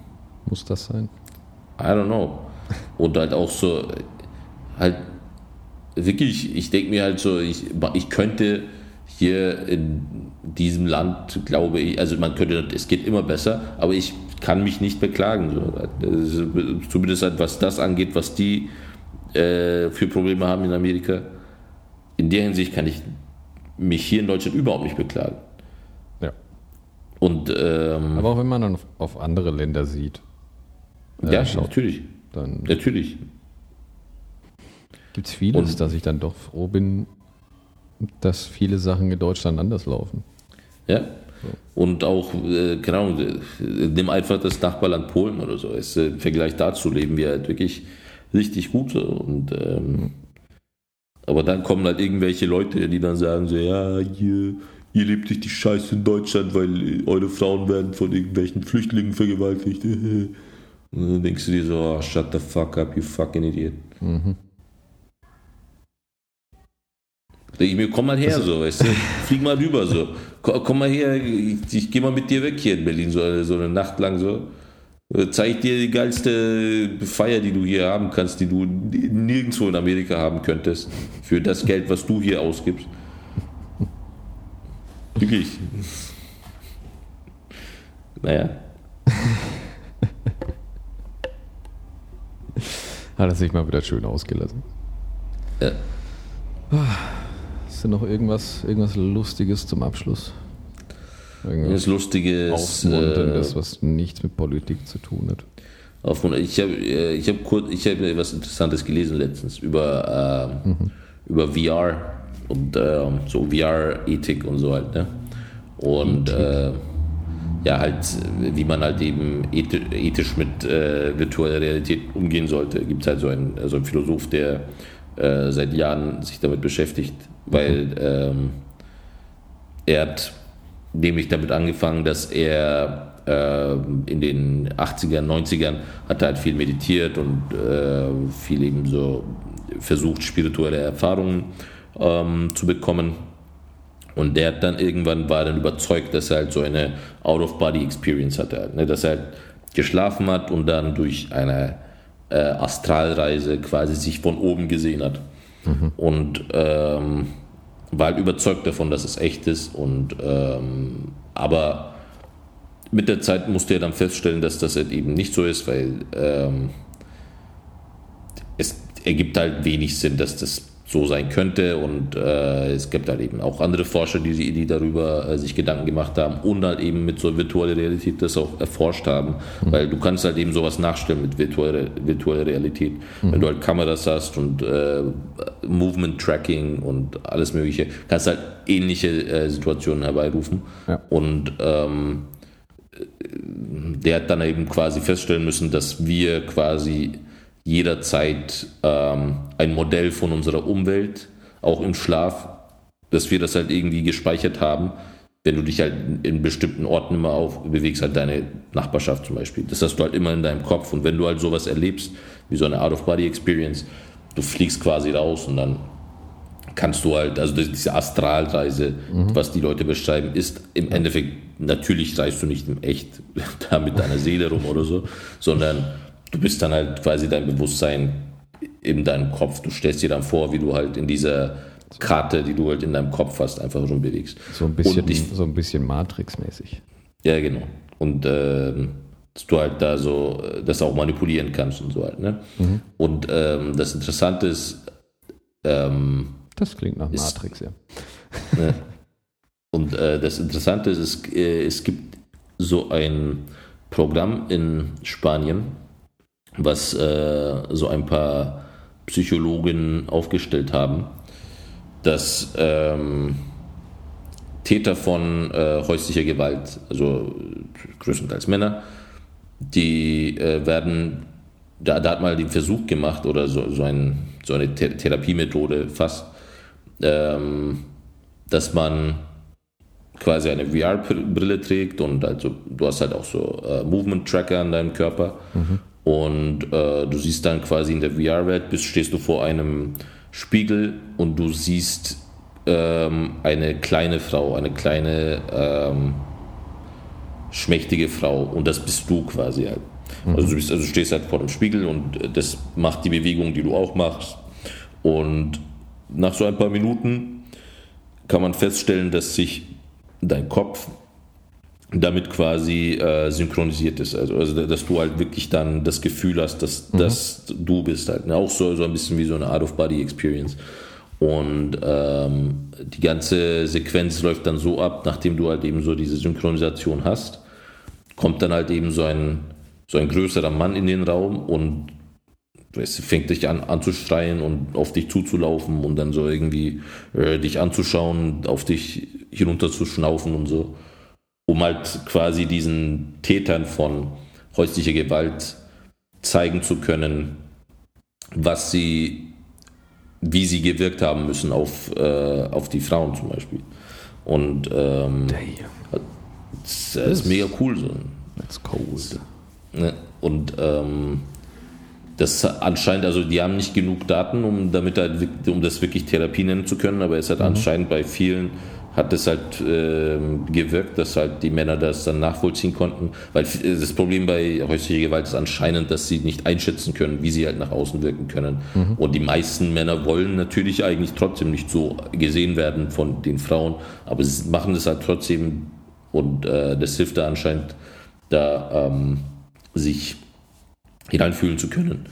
Muss das sein? I don't know. Und halt auch so, halt wirklich, ich denke mir halt so, ich, ich könnte hier in diesem Land, glaube ich, also man könnte, es geht immer besser, aber ich kann mich nicht beklagen. So. Zumindest halt, was das angeht, was die äh, für Probleme haben in Amerika. In der Hinsicht kann ich mich hier in Deutschland überhaupt nicht beklagen. Ja. Und ähm, Aber auch wenn man dann auf, auf andere Länder sieht, äh, ja, schaut, natürlich, dann natürlich. Gibt es vieles, Und- dass ich dann doch froh bin, dass viele Sachen in Deutschland anders laufen. Ja. Und auch, äh, keine Ahnung, äh, nimm einfach das Nachbarland Polen oder so. Es, äh, Im Vergleich dazu leben wir halt wirklich richtig gut. Und, ähm, aber dann kommen halt irgendwelche Leute, die dann sagen so, ja, hier, ihr lebt nicht die Scheiße in Deutschland, weil eure Frauen werden von irgendwelchen Flüchtlingen vergewaltigt. Und dann denkst du dir so, oh, shut the fuck up, you fucking idiot. Mhm. Ich mir, komm mal her, so, weißt du, flieg mal rüber, so. Komm, komm mal her, ich, ich geh mal mit dir weg hier in Berlin, so, eine- so eine Nacht lang, so. Äh, Zeig dir die geilste Feier, die du hier haben kannst, die du nirgendwo in Amerika haben könntest, für das Geld, was du hier ausgibst. Wirklich. Naja, Hat er sich mal wieder schön ausgelassen. Ja. Ist denn noch irgendwas, irgendwas Lustiges zum Abschluss? Irgendwas Lustige ist, Aufmunterndes, äh, was nichts mit Politik zu tun hat. Ich habe ich hab kurz, ich habe was Interessantes gelesen letztens über, ähm, über VR und ähm, so VR-Ethik und so halt, ne? Und äh, ja, halt, wie man halt eben ethi- ethisch mit äh, virtueller Realität umgehen sollte. Gibt es halt so einen, so einen Philosoph, der äh, seit Jahren sich damit beschäftigt, weil ähm, er hat nämlich damit angefangen, dass er äh, in den 80ern, 90ern hat er halt viel meditiert und äh, viel eben so versucht, spirituelle Erfahrungen ähm, zu bekommen. Und der hat dann irgendwann war dann überzeugt, dass er halt so eine Out-of-Body-Experience hatte, halt, ne? dass er halt geschlafen hat und dann durch eine äh, Astralreise quasi sich von oben gesehen hat. Und ähm, war halt überzeugt davon, dass es echt ist. Und ähm, aber mit der Zeit musste er dann feststellen, dass das halt eben nicht so ist, weil ähm, es ergibt halt wenig Sinn, dass das so sein könnte. Und äh, es gibt halt eben auch andere Forscher, die, die darüber äh, sich Gedanken gemacht haben und halt eben mit so virtueller Realität das auch erforscht haben, weil du kannst halt eben sowas nachstellen mit virtueller, virtueller Realität, wenn du halt Kameras hast und äh, Movement Tracking und alles mögliche, kannst halt ähnliche äh, Situationen herbeirufen. Ja. und ähm, der hat dann eben quasi feststellen müssen, dass wir quasi jederzeit ähm, ein Modell von unserer Umwelt, auch im Schlaf, dass wir das halt irgendwie gespeichert haben, wenn du dich halt in, bestimmten Orten immer auf bewegst, halt deine Nachbarschaft zum Beispiel. Das hast du halt immer in deinem Kopf. Und wenn du halt sowas erlebst, wie so eine Out-of-Body-Experience, du fliegst quasi raus und dann kannst du halt, also diese Astralreise, was die Leute beschreiben, ist im Endeffekt, natürlich reist du nicht im Echt da mit deiner Seele rum oder so, sondern du bist dann halt quasi dein Bewusstsein in deinem Kopf. Du stellst dir dann vor, wie du halt in dieser Karte, die du halt in deinem Kopf hast, einfach rumbewegst. So ein bisschen, ich- so ein bisschen Matrix-mäßig. Ja, genau. Und ähm, dass du halt da so das auch manipulieren kannst und so halt. Ne? Und ähm, das Interessante ist, ähm, Das klingt nach Ist- Matrix, ja. Ne? Und äh, das Interessante ist, es, äh, es gibt so ein Programm in Spanien, was äh, so ein paar Psychologen aufgestellt haben, dass ähm, Täter von äh, häuslicher Gewalt, also größtenteils Männer, die äh, werden, da, da hat mal den Versuch gemacht oder so, so ein so eine Th Therapiemethode fast, ähm, dass man quasi eine VR-Brille trägt und also du hast halt auch so äh, Movement-Tracker an deinem Körper mhm. Und äh, du siehst dann quasi in der VR-Welt, bist, stehst du vor einem Spiegel und du siehst ähm, eine kleine Frau, eine kleine ähm, schmächtige Frau und das bist du quasi halt. Mhm. Also, du bist, also du stehst halt vor dem Spiegel und das macht die Bewegung, die du auch machst und nach so ein paar Minuten kann man feststellen, dass sich dein Kopf damit quasi äh, synchronisiert ist. Also, also, dass du halt wirklich dann das Gefühl hast, dass, mhm. dass du bist halt. Ne? Auch so, so ein bisschen wie so eine Out-of-Body-Experience. Und ähm, die ganze Sequenz läuft dann so ab, nachdem du halt eben so diese Synchronisation hast, kommt dann halt eben so ein, so ein größerer Mann in den Raum und es fängt dich an anzuschreien und auf dich zuzulaufen und dann so irgendwie äh, dich anzuschauen, auf dich hinunterzuschnaufen und so, um halt quasi diesen Tätern von häuslicher Gewalt zeigen zu können, was sie, wie sie gewirkt haben müssen auf, äh, auf die Frauen zum Beispiel. Und ähm, das, das ist mega cool. So. That's cold. Ne? Und ähm, das anscheinend, also die haben nicht genug Daten, um damit halt, um das wirklich Therapie nennen zu können, aber es hat mhm. anscheinend bei vielen hat es halt äh, gewirkt, dass halt die Männer das dann nachvollziehen konnten. Weil das Problem bei häuslicher Gewalt ist anscheinend, dass sie nicht einschätzen können, wie sie halt nach außen wirken können. Mhm. Und die meisten Männer wollen natürlich eigentlich trotzdem nicht so gesehen werden von den Frauen, aber sie machen das halt trotzdem und äh, das hilft da anscheinend, da ähm, sich hineinfühlen zu können.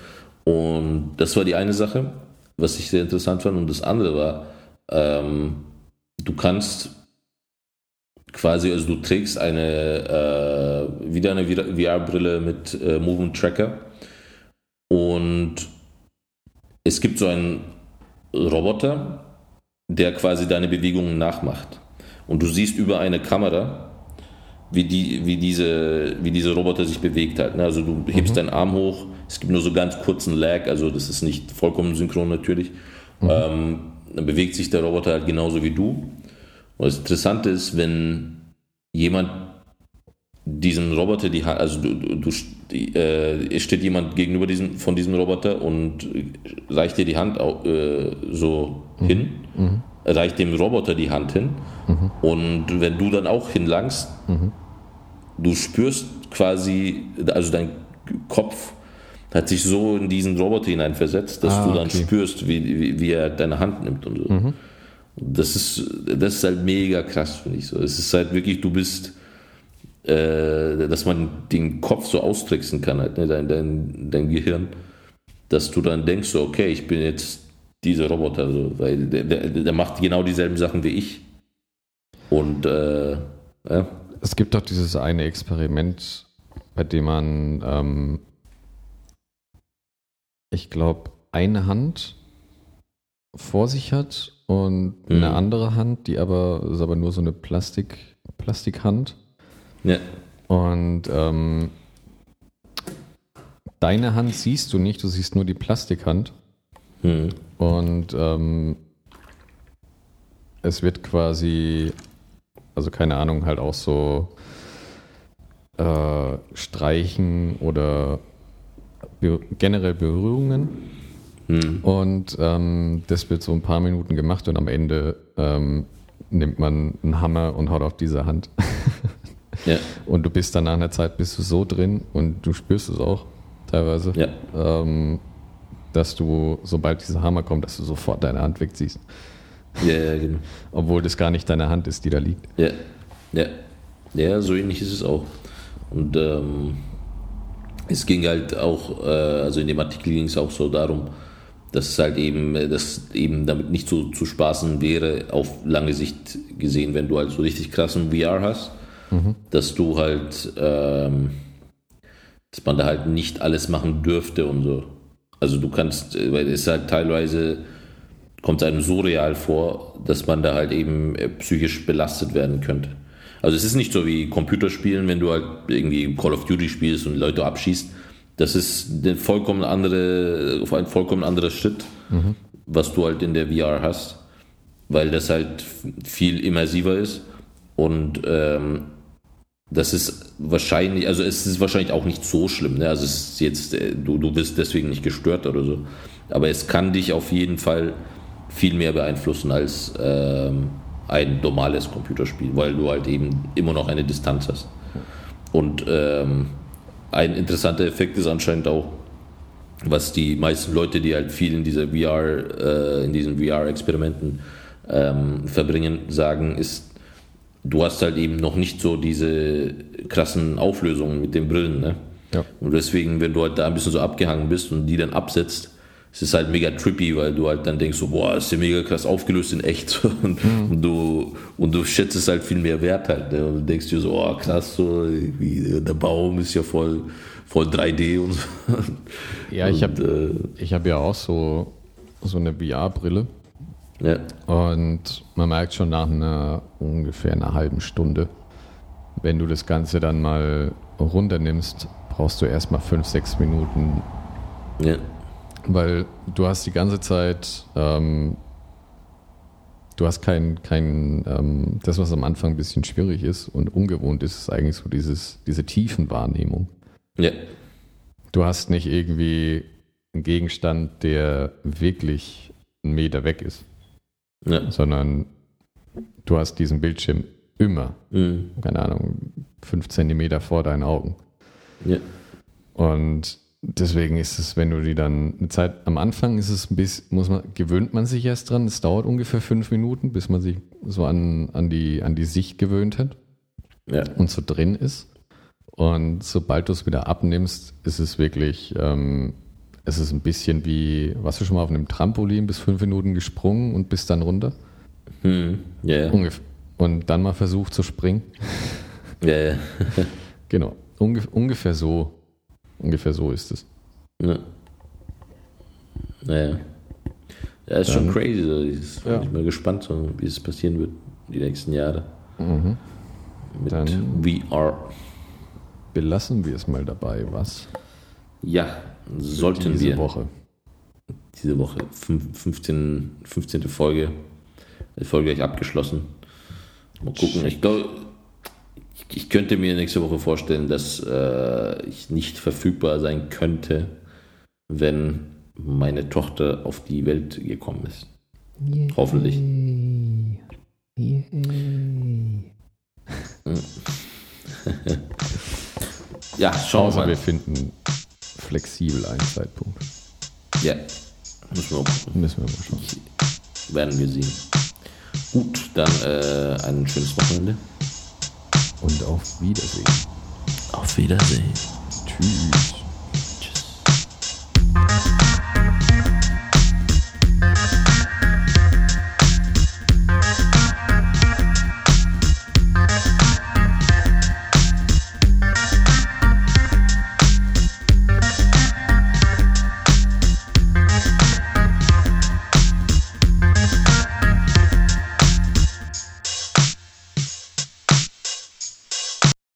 Und das war die eine Sache, was ich sehr interessant fand. Und das andere war, ähm, du kannst quasi, also du trägst eine, äh, wieder eine VR-Brille mit äh, Movement Tracker und es gibt so einen Roboter, der quasi deine Bewegungen nachmacht. Und du siehst über eine Kamera, wie, die, wie, diese, wie diese Roboter sich bewegt halt. Ne? Also du hebst mhm. deinen Arm hoch, es gibt nur so ganz kurzen Lag, also das ist nicht vollkommen synchron natürlich. Mhm. Ähm, dann bewegt sich der Roboter halt genauso wie du. Und das Interessante ist, wenn jemand diesen Roboter die Hand, also du, du, äh, steht jemand gegenüber diesem, von diesem Roboter und reicht dir die Hand äh, so mhm. hin, mhm. reicht dem Roboter die Hand hin mhm. und wenn du dann auch hinlangst, mhm. du spürst quasi, also dein Kopf hat sich so in diesen Roboter hineinversetzt, dass ah, du dann okay. spürst, wie, wie, wie, er deine Hand nimmt und so. Mhm. Das ist, das ist halt mega krass, finde ich so. Es ist halt wirklich, du bist, äh, dass man den Kopf so austricksen kann, halt, ne? dein, dein, dein Gehirn, dass du dann denkst, so, okay, ich bin jetzt dieser Roboter, so, weil der, der, der macht genau dieselben Sachen wie ich. Und äh, ja. Es gibt doch dieses eine Experiment, bei dem man ähm, ich glaube, eine Hand vor sich hat und mhm. eine andere Hand, die aber ist aber nur so eine Plastik, Plastikhand. Ja. Und ähm, deine Hand siehst du nicht, du siehst nur die Plastikhand. Mhm. Und ähm, es wird quasi, also keine Ahnung, halt auch so äh, streichen oder generell Berührungen. Hm. Und ähm, das wird so ein paar Minuten gemacht und am Ende ähm, nimmt man einen Hammer und haut auf diese Hand. ja. Und du bist dann nach einer Zeit bist du so drin und du spürst es auch teilweise, ja. ähm, dass du, sobald dieser Hammer kommt, dass du sofort deine Hand wegziehst. Ja, ja, genau. Obwohl das gar nicht deine Hand ist, die da liegt. Ja, ja. Ja, so ähnlich ist es auch. Und ähm, es ging halt auch, äh, also in dem Artikel ging es auch so darum, dass es halt eben, dass eben damit nicht so zu spaßen wäre, auf lange Sicht gesehen, wenn du halt so richtig krassen VR hast, mhm. dass du halt, ähm, dass man da halt nicht alles machen dürfte und so. Also du kannst, weil es halt teilweise kommt es einem so real vor, dass man da halt eben äh, psychisch belastet werden könnte. Also es ist nicht so wie Computerspielen, wenn du halt irgendwie Call of Duty spielst und Leute abschießt. Das ist eine vollkommen andere, ein vollkommen anderer Schritt, mhm. was du halt in der VR hast, weil das halt viel immersiver ist und ähm, das ist wahrscheinlich, also es ist wahrscheinlich auch nicht so schlimm. Ne? Also es ist jetzt, äh, du, du bist deswegen nicht gestört oder so. Aber es kann dich auf jeden Fall viel mehr beeinflussen als ähm, ein normales Computerspiel, weil du halt eben immer noch eine Distanz hast. Und ähm, ein interessanter Effekt ist anscheinend auch, was die meisten Leute, die halt viel in dieser VR, äh, in diesen VR-Experimenten ähm, verbringen, sagen, ist, du hast halt eben noch nicht so diese krassen Auflösungen mit den Brillen. Ne? Ja. Und deswegen, wenn du halt da ein bisschen so abgehangen bist und die dann absetzt, es ist halt mega trippy, weil du halt dann denkst so, boah, ist ja mega krass aufgelöst in echt und, mhm. und, du, und du schätzt es halt viel mehr wert halt. Ne? Und du denkst dir so, oh krass, so, der Baum ist ja voll, voll 3D und so. Ja, ich habe äh, hab ja auch so, so eine VR-Brille ja. Und man merkt schon nach einer ungefähr einer halben Stunde, wenn du das Ganze dann mal runternimmst, brauchst du erstmal fünf, sechs Minuten. Ja. Weil du hast die ganze Zeit, ähm, du hast kein, kein ähm, das, was am Anfang ein bisschen schwierig ist und ungewohnt ist, ist eigentlich so dieses, diese Tiefenwahrnehmung. Ja. Du hast nicht irgendwie einen Gegenstand, der wirklich einen Meter weg ist ja. sondern du hast diesen Bildschirm immer, mhm. keine Ahnung, fünf Zentimeter vor deinen Augen. Ja. Und deswegen ist es, wenn du die dann eine Zeit am Anfang ist es ein bisschen, muss man, gewöhnt man sich erst dran. Es dauert ungefähr fünf Minuten, bis man sich so an, an, die, an die Sicht gewöhnt hat ja. und so drin ist. Und sobald du es wieder abnimmst, ist es wirklich ähm, es ist ein bisschen wie, warst du schon mal auf einem Trampolin bis fünf Minuten gesprungen und bist dann runter? Hm, yeah. Ungef und dann mal versucht zu springen. Ja, yeah. genau. Ungef ungefähr so. Ungefähr so ist es. Ja. Naja. Ja, ist dann, schon crazy. So. Ich bin ja. mal gespannt, so, wie es passieren wird die nächsten Jahre. Mhm. Mit dann VR. Belassen wir es mal dabei, was? Ja, sollten diese wir. Diese Woche. Diese Woche. 15, 15. Folge. Die Folge gleich abgeschlossen. Mal gucken. Ich glaube, ich, könnte mir nächste Woche vorstellen, dass äh, ich nicht verfügbar sein könnte, wenn meine Tochter auf die Welt gekommen ist. Yay. Hoffentlich. Yay. ja, schauen wir mal. wir finden flexibel einen Zeitpunkt. Ja, müssen wir, müssen wir mal schauen. Werden wir sehen. Gut, dann äh, ein schönes Wochenende und auf Wiedersehen. Auf Wiedersehen. Tschüss. Tschüss.